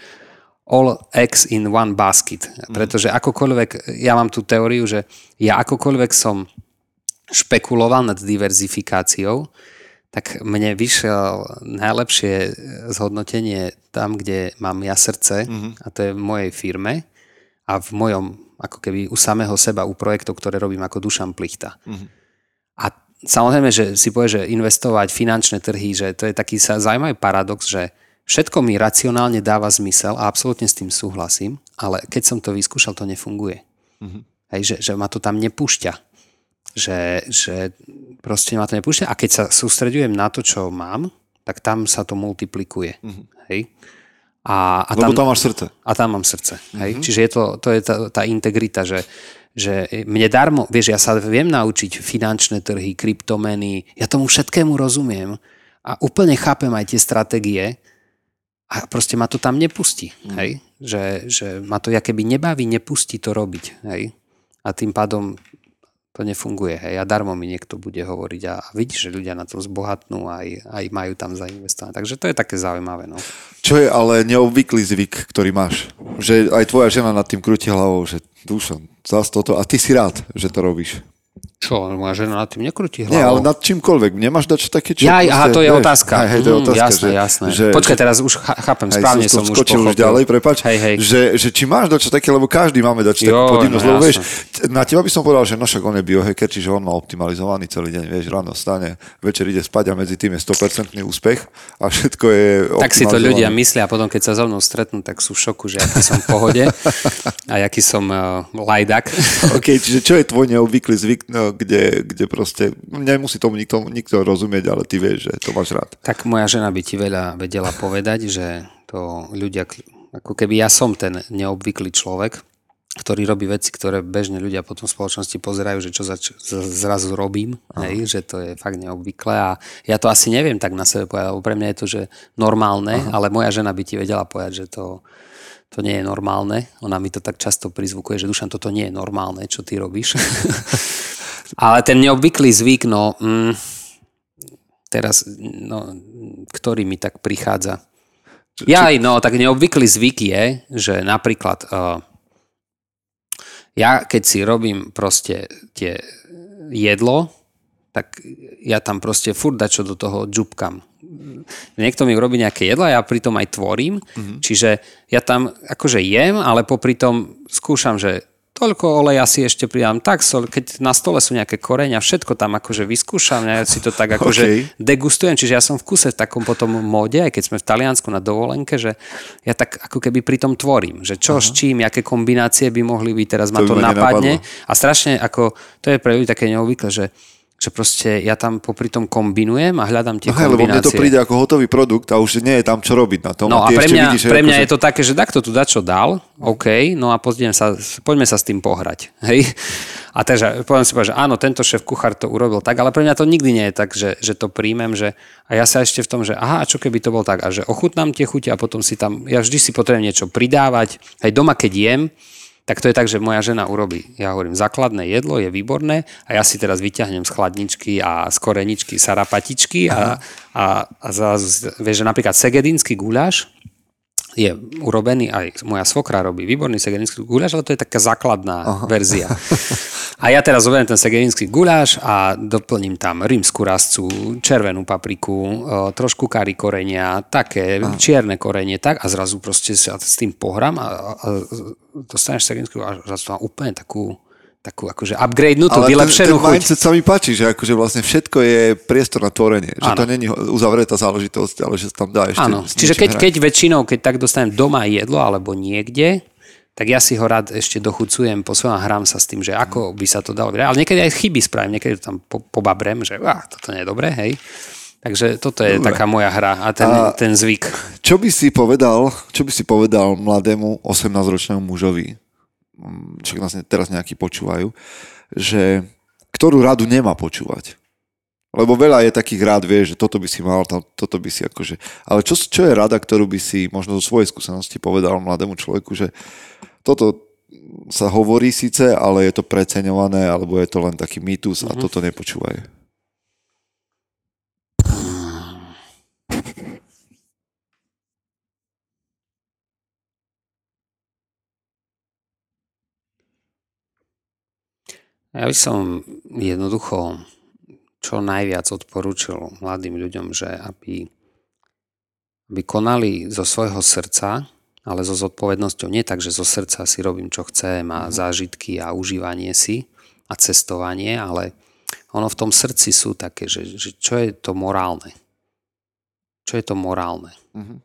all eggs in one basket. Mhm. Pretože akokoľvek, ja mám tú teóriu, že ja akokoľvek som špekuloval nad diverzifikáciou, tak mne vyšiel najlepšie zhodnotenie tam, kde mám ja srdce mm-hmm. a to je v mojej firme a v mojom ako keby u samého seba, u projektov, ktoré robím ako Dušan Plichta. Mm-hmm. A samozrejme, že si povie, že investovať finančné trhy, že to je taký zaujímavý paradox, že všetko mi racionálne dáva zmysel a absolútne s tým súhlasím, ale keď som to vyskúšal, to nefunguje. Mm-hmm. Hej, že, že ma to tam nepúšťa. Že, že proste ma to nepúšťa a keď sa sústredujem na to, čo mám, tak tam sa to multiplikuje. Mm-hmm. Hej? A, a Lebo tam, tam máš srdce. A tam mám srdce. Mm-hmm. Hej? Čiže je to, to je tá, tá integrita, že, že mne darmo, vieš, ja sa viem naučiť finančné trhy, kryptomeny, ja tomu všetkému rozumiem a úplne chápem aj tie stratégie a proste ma to tam nepustí. Mm. Hej? Že, že ma to keby nebaví, nepustí to robiť. Hej? A tým pádom to nefunguje. Hej. A darmo mi niekto bude hovoriť a, vidíš, že ľudia na to zbohatnú a aj, aj majú tam zainvestované. Takže to je také zaujímavé. No. Čo je ale neobvyklý zvyk, ktorý máš? Že aj tvoja žena nad tým krúti hlavou, že Dušan, zás toto. A ty si rád, že to robíš. Čo, moja žena nad tým nekrúti hlavou? Nie, ale nad čímkoľvek. Nemáš dať také, čo... Ja, aha, to je vieš, otázka. Hej, hej, to je Mm, otázka, jasné, že, jasné. Že, Počkaj, teraz už chápem, Hej, správne som, som, už už ďalej, prepač, Hej, hej. Že, že či máš dačo také, lebo každý máme dačo takú Jo, podivnosť, no lebo vieš, na teba by som povedal, že no však on je biohacker, čiže on má optimalizovaný celý deň, vieš, ráno stane, večer ide spať a medzi tým je 100% úspech a všetko je Tak si to ľudia myslia a potom, keď sa so mnou stretnú, tak sú v šoku, že aký som v pohode a aký som uh, lajdak. OK, čiže čo je tvoj neobvyklý zvyk, no, kde, kde proste, nemusí tomu nikto, nikto rozumieť, ale ty vieš, že to máš rád. Tak moja žena by ti veľa vedela povedať, že to ľudia, ako keby ja som ten neobvyklý človek, ktorý robí veci, ktoré bežne ľudia potom v spoločnosti pozerajú, že čo za, čo z- zrazu robím, hej, že to je fakt neobvyklé a ja to asi neviem tak na sebe povedať, lebo pre mňa je to, že normálne, Aha. ale moja žena by ti vedela povedať, že to, to nie je normálne. Ona mi to tak často prizvukuje, že Dušan, toto nie je normálne, čo ty robíš. ale ten neobvyklý zvyk, no... Mm, teraz, no, ktorý mi tak prichádza. Ja aj, no, tak neobvyklý zvyk je, že napríklad uh, ja keď si robím proste tie jedlo, tak ja tam proste furt dačo do toho džubkam. Niekto mi robí nejaké jedlo a ja pritom aj tvorím, mm-hmm. čiže ja tam akože jem, ale popri tom skúšam, že toľko oleja si ešte pridám, tak sol, keď na stole sú nejaké koreňa, všetko tam akože vyskúšam, ja si to tak akože Okay. degustujem, čiže ja som v kuse v takom potom móde, aj keď sme v Taliansku na dovolenke, že ja tak ako keby pri tom tvorím, že čo s čím, aké kombinácie by mohli byť, teraz ma To to, ma napadne nenapadlo. a strašne ako, to je pre ľudí také neobvykle, že že proste ja tam popri tom kombinujem a hľadám tie No hej, lebo mne kombinácie. to príde ako hotový produkt a už nie je tam čo robiť na tom. No a ty pre mňa, vidíš, pre mňa akože- je to také, že takto tu dačo dal, OK, no a poďme sa, poďme sa s tým pohrať. Hej? A takže poviem si povedať, že áno, tento šéf kuchár to urobil tak, ale pre mňa to nikdy nie je tak, že, že to príjmem, že a ja sa ešte v tom, že aha, a čo keby to bol tak, a že ochutnám tie chute a potom si tam, ja vždy si potrebujem niečo pridávať, aj doma keď jem, tak to je tak, že moja žena urobí, ja hovorím, základné jedlo je výborné a ja si teraz vyťahnem z chladničky a z koreničky sarapatičky a, a, a zrazu, vieš, že napríklad segedínsky guláš, je urobený, aj moja svokra robí výborný segedinský guláš, ale to je taká základná Aha. verzia. A ja teraz zoberiem ten segedinský guláš a doplním tam rímsku rascu, červenú papriku, e, trošku kari korenia, také Aha. čierne korenie, tak a zrazu proste sa s tým pohrám a, a, dostaneš segedinský guláš a úplne takú takú akože upgradenutú, Ale ten, ten vylepšenú chuť. mindset sa mi páči, že akože vlastne všetko je priestor na tvorenie. Že Áno. to není uzavretá záležitosť, ale že sa tam dá ešte Áno, čiže keď, hrať. keď väčšinou, keď tak dostanem doma jedlo alebo niekde, tak ja si ho rád ešte dochucujem po svojom a hrám sa s tým, že ako by sa to dalo. Ale niekedy aj chyby spravím, niekedy to tam po, pobabrem, že á, toto nie je dobré, hej. Takže toto je Dobre. taká moja hra a ten, A- ten zvyk. Čo by si povedal, čo by si povedal mladému 18-ročnému mužovi, však nás ne- teraz nejakí počúvajú, že ktorú radu nemá počúvať? Lebo veľa je takých rád, vieš, že toto by si mal, to- toto by si akože... Ale čo, čo je rada, ktorú by si možno zo svojej skúsenosti povedal mladému človeku, že toto sa hovorí síce, ale je to preceňované, alebo je to len taký mýtus a Mhm. toto nepočúvaj. Ja by som jednoducho čo najviac odporúčil mladým ľuďom, že aby, aby konali zo svojho srdca, ale so zodpovednosťou nie tak, že zo srdca si robím, čo chcem a zážitky a užívanie si a cestovanie, ale ono v tom srdci sú také, že, že čo je to morálne. Čo je to morálne? Mhm.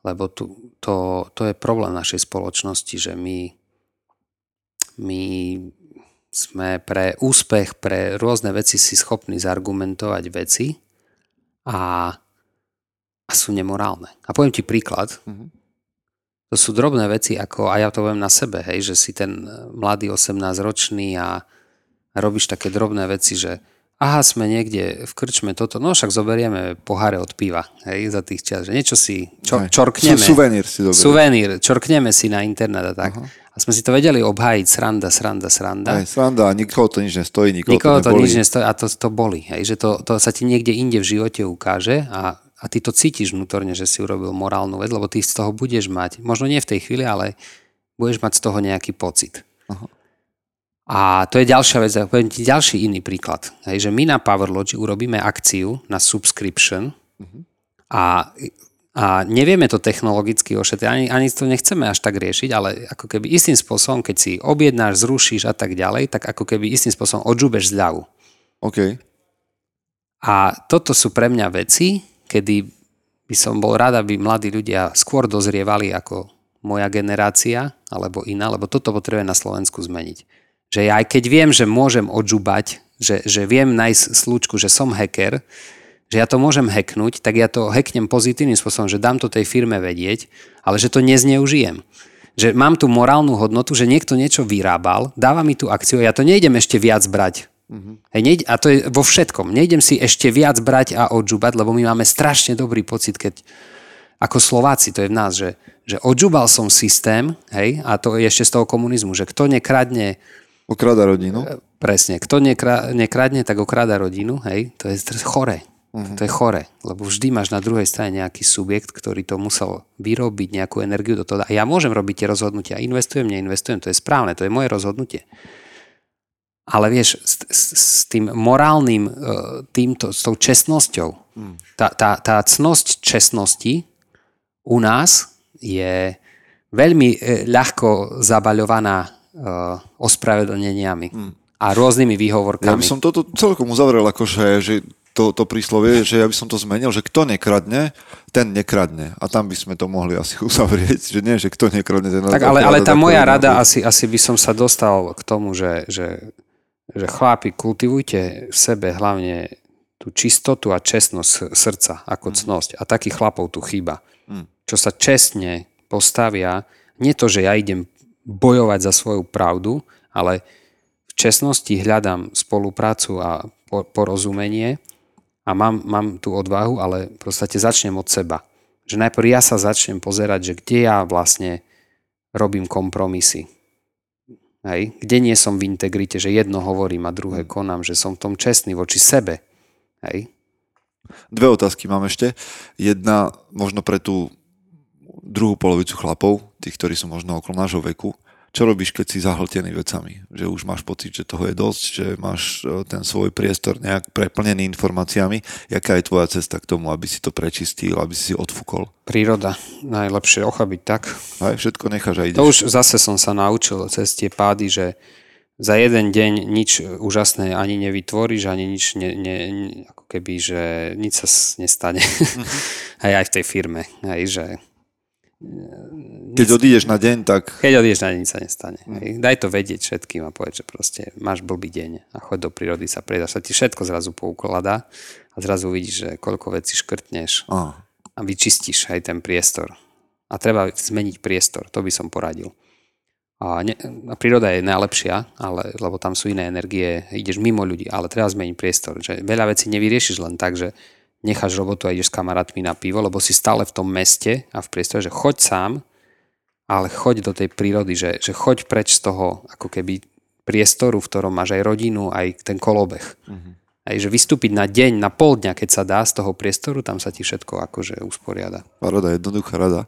Lebo tu, to, to je problém našej spoločnosti, že my, my sme pre úspech, pre rôzne veci si schopní zargumentovať veci a, a sú nemorálne. A poviem ti príklad. Mhm. To sú drobné veci, ako, a ja to poviem na sebe, hej, že si ten mladý 18-ročný a, a robíš také drobné veci, že aha, sme niekde v krčme toto, no však zoberieme poháre od piva, hej, za tých čas, že niečo si čo, čorkneme. Suvenír si dobre. Suvenír, čorkneme si na internet a tak. A sme si to vedeli obhájiť, sranda, sranda, sranda. Aj sranda, a nikoho to nič nestojí, nikoho, Nikoho to, to nič nestojí a to, to boli. Hej, že to, to sa ti niekde inde v živote ukáže a, a ty to cítiš vnútorne, že si urobil morálnu vec, lebo ty z toho budeš mať, možno nie v tej chvíli, ale budeš mať z toho nejaký pocit. Aha. A to je ďalšia vec, ja poviem ti ďalší iný príklad. Hej, že my na Powerlogy urobíme akciu na subscription a, a nevieme to technologicky ošetriť, ani, ani to nechceme až tak riešiť, ale ako keby istým spôsobom, keď si objednáš, zrušíš a tak ďalej, tak ako keby istým spôsobom odžubeš zľavu. OK. A toto sú pre mňa veci, kedy by som bol rád, aby mladí ľudia skôr dozrievali ako moja generácia alebo iná, lebo toto potrebuje na Slovensku zmeniť že ja aj keď viem, že môžem odžubať, že, že viem nájsť slučku, že som hacker, že ja to môžem hacknúť, tak ja to hacknem pozitívnym spôsobom, že dám to tej firme vedieť, ale že to nezneužijem. Že mám tú morálnu hodnotu, že niekto niečo vyrábal, dáva mi tú akciu a ja to nejdem ešte viac brať. Mm-hmm. Hej, nejde, a to je vo všetkom. Nejdem si ešte viac brať a odžubať, lebo my máme strašne dobrý pocit, keď ako Slováci, to je v nás, že, že odžubal som systém, hej, a to je ešte z toho komunizmu, že kto nekradne Okrada rodinu. E, presne. Kto nekra, nekradne, tak okráda rodinu. Hej? To je chore. Uh-huh. To je chore, lebo vždy máš na druhej strane nejaký subjekt, ktorý to musel vyrobiť, nejakú energiu do toho. A ja môžem robiť tie rozhodnutia. Investujem, neinvestujem, to je správne, to je moje rozhodnutie. Ale vieš, s, s, s tým morálnym, e, týmto, s tou čestnosťou, uh-huh. tá, tá, tá cnosť čestnosti u nás je veľmi e, ľahko zabaľovaná uh, ospravedlneniami hmm. a rôznymi výhovorkami. Ja by som toto celkom uzavrel, akože, že to, to príslovie, že ja by som to zmenil, že kto nekradne, ten nekradne. A tam by sme to mohli asi uzavrieť, že nie, že kto nekradne, ten Tak ale, ale tá moja rada, asi, asi by som sa dostal k tomu, že, že, že chlapi, kultivujte v sebe hlavne tú čistotu a čestnosť srdca ako hmm. cnosť. A takých chlapov tu chýba. Hmm. Čo sa čestne postavia, nie to, že ja idem bojovať za svoju pravdu, ale v čestnosti hľadám spoluprácu a porozumenie a mám, mám tú odvahu, ale v podstate začnem od seba. Že najprv ja sa začnem pozerať, že kde ja vlastne robím kompromisy. Hej? Kde nie som v integrite, že jedno hovorím a druhé konám, že som v tom čestný voči sebe. Hej? Dve otázky mám ešte. Jedna možno pre tú druhú polovicu chlapov, tých, ktorí sú možno okolo nášho veku. Čo robíš, keď si zahltený vecami? Že už máš pocit, že toho je dosť, že máš e, ten svoj priestor nejak preplnený informáciami. Jaká je tvoja cesta k tomu, aby si to prečistil, aby si si odfúkol? Príroda. Najlepšie ochabiť tak. Aj všetko necháš a ideš. To už zase som sa naučil cez tie pády, že za jeden deň nič úžasné ani nevytvoríš, ani nič ne, ne, ako keby, že nič sa nestane. Mm-hmm. aj aj v tej firme. Aj, že keď odídeš na deň, tak... Keď odídeš na deň, sa nestane. Mm. Daj to vedieť všetkým a povedz, že proste máš blbý deň a choď do prírody sa prejsť. sa ti všetko zrazu poukladá a zrazu vidíš, že koľko vecí škrtneš oh. a vyčistíš aj ten priestor. A treba zmeniť priestor, to by som poradil. A, ne, a príroda je najlepšia, ale, lebo tam sú iné energie, ideš mimo ľudí, ale treba zmeniť priestor. Že veľa vecí nevyriešiš len tak, že necháš robotu a ideš s kamarátmi na pivo, lebo si stále v tom meste a v priestore, že choď sám, ale choď do tej prírody, že, že choď preč z toho ako keby priestoru, v ktorom máš aj rodinu, aj ten kolobeh. Mm-hmm. Aj že vystúpiť na deň, na pol dňa, keď sa dá z toho priestoru, tam sa ti všetko akože usporiada. Rada, jednoduchá rada.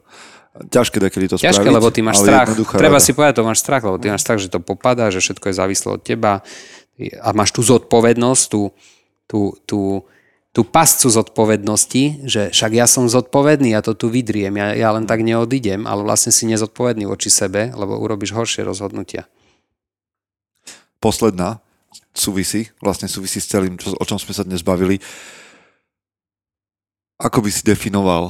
Ťažké kedy to Ťažké, spraviť, lebo ty máš strach. Treba rada. si povedať, to máš strach, lebo ty máš strach, že to popadá, že všetko je závislé od teba a máš tú zodpovednosť, tú, tú, tú, tú pascu zodpovednosti, že však ja som zodpovedný, ja to tu vydriem, ja, ja len tak neodídem, ale vlastne si nezodpovedný voči sebe, lebo urobíš horšie rozhodnutia. Posledná súvisí, vlastne súvisí s celým, čo, o čom sme sa dnes bavili. Ako by si definoval,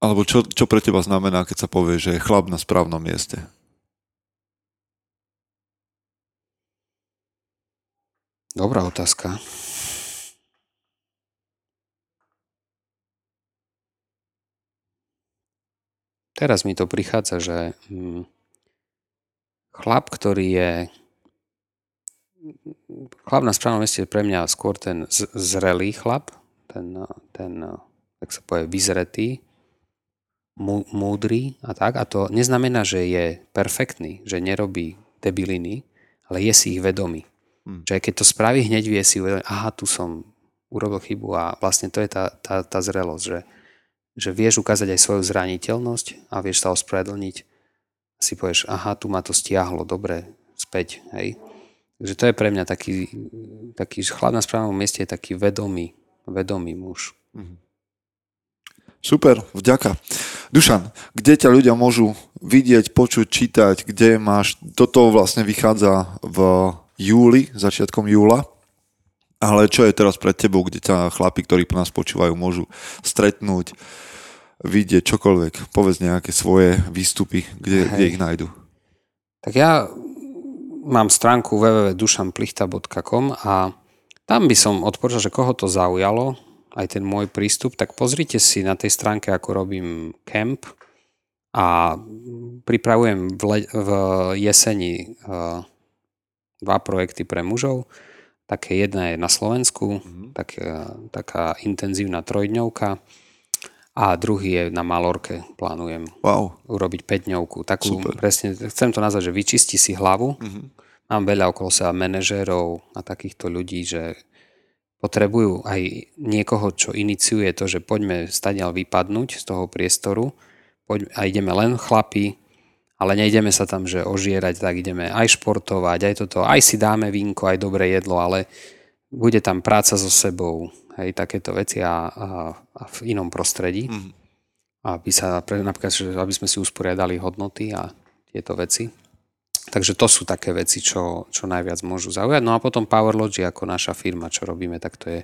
alebo čo, čo pre teba znamená, keď sa povie, že je chlap na správnom mieste? Dobrá otázka. Teraz mi to prichádza, že hm, chlap, ktorý je chlap na správnom mieste je pre mňa skôr ten zrelý chlap, ten, ten tak sa povie, vyzretý, múdry a tak. A to neznamená, že je perfektný, že nerobí debiliny, ale je si ich vedomý. Hmm. Že keď to spraví, hneď vie si uvedomiť, aha, tu som urobil chybu a vlastne to je tá, tá, tá zrelosť, že že vieš ukázať aj svoju zraniteľnosť a vieš sa ospravedlniť. Si povieš, aha, tu ma to stiahlo, dobre, späť, hej. Takže to je pre mňa taký, taký chlap na správnom mieste je taký vedomý, vedomý muž. Super, vďaka. Dušan, kde ťa ľudia môžu vidieť, počuť, čítať, kde máš, toto vlastne vychádza v júli, začiatkom júla, ale čo je teraz pred tebou, kde ťa chlapi, ktorí nás počúvajú, môžu stretnúť, vidieť čokoľvek, povedz nejaké svoje výstupy, kde, kde ich nájdu. Tak ja mám stránku www.dušanplichta.com a tam by som odporučil, že koho to zaujalo, aj ten môj prístup, tak pozrite si na tej stránke, ako robím camp a pripravujem v, le- v jeseni uh, dva projekty pre mužov. Také jedna je na Slovensku, mm-hmm. tak, uh, taká intenzívna trojdňovka a druhý je na Malorke, plánujem Wow. urobiť 5 dňovku. Takú Super. presne, chcem to nazvať, že vyčisti si hlavu. Mhm. Mám veľa okolo seba manažérov a takýchto ľudí, že potrebujú aj niekoho, čo iniciuje to, že poďme stadiaľ vypadnúť z toho priestoru poď, a ideme len chlapi, ale nejdeme sa tam, že ožierať, tak ideme aj športovať, aj toto, aj si dáme vínko, aj dobré jedlo, ale bude tam práca so sebou, hej, takéto veci a, a, a v inom prostredí. Mhm. Aby sa, napríklad, že aby sme si usporiadali hodnoty a tieto veci. Takže to sú také veci, čo, čo najviac môžu zaujať. No a potom Powerlogy ako naša firma, čo robíme, tak to je,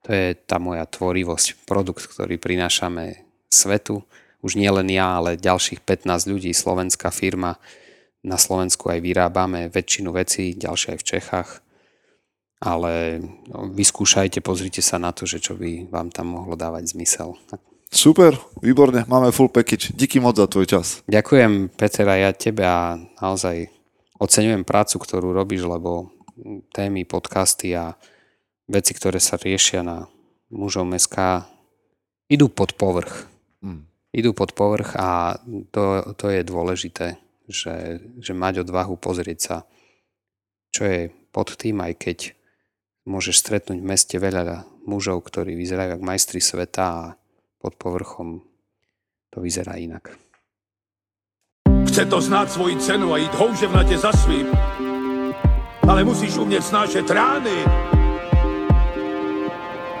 to je tá moja tvorivosť, produkt, ktorý prinášame svetu. Už nie len ja, ale ďalších 15 ľudí, slovenská firma. Na Slovensku aj vyrábame väčšinu vecí, ďalšie aj v Čechách. Ale no, vyskúšajte, pozrite sa na to, že čo by vám tam mohlo dávať zmysel. Super, výborne, máme full package. Díky moc za tvoj čas. Ďakujem, Peter, a ja tebe a naozaj oceňujem prácu, ktorú robíš, lebo témy, podcasty a veci, ktoré sa riešia na mužom SK, idú pod povrch. Mm. Idú pod povrch a to, to je dôležité, že, že mať odvahu pozrieť sa, čo je pod tým, aj keď môžeš stretnúť v meste veľa mužov, ktorí vyzerajú ako majstri sveta a pod povrchom to vyzerá inak. Chce to znát svoji cenu a jít houževnatě za svým. Ale musíš umět snášet rány.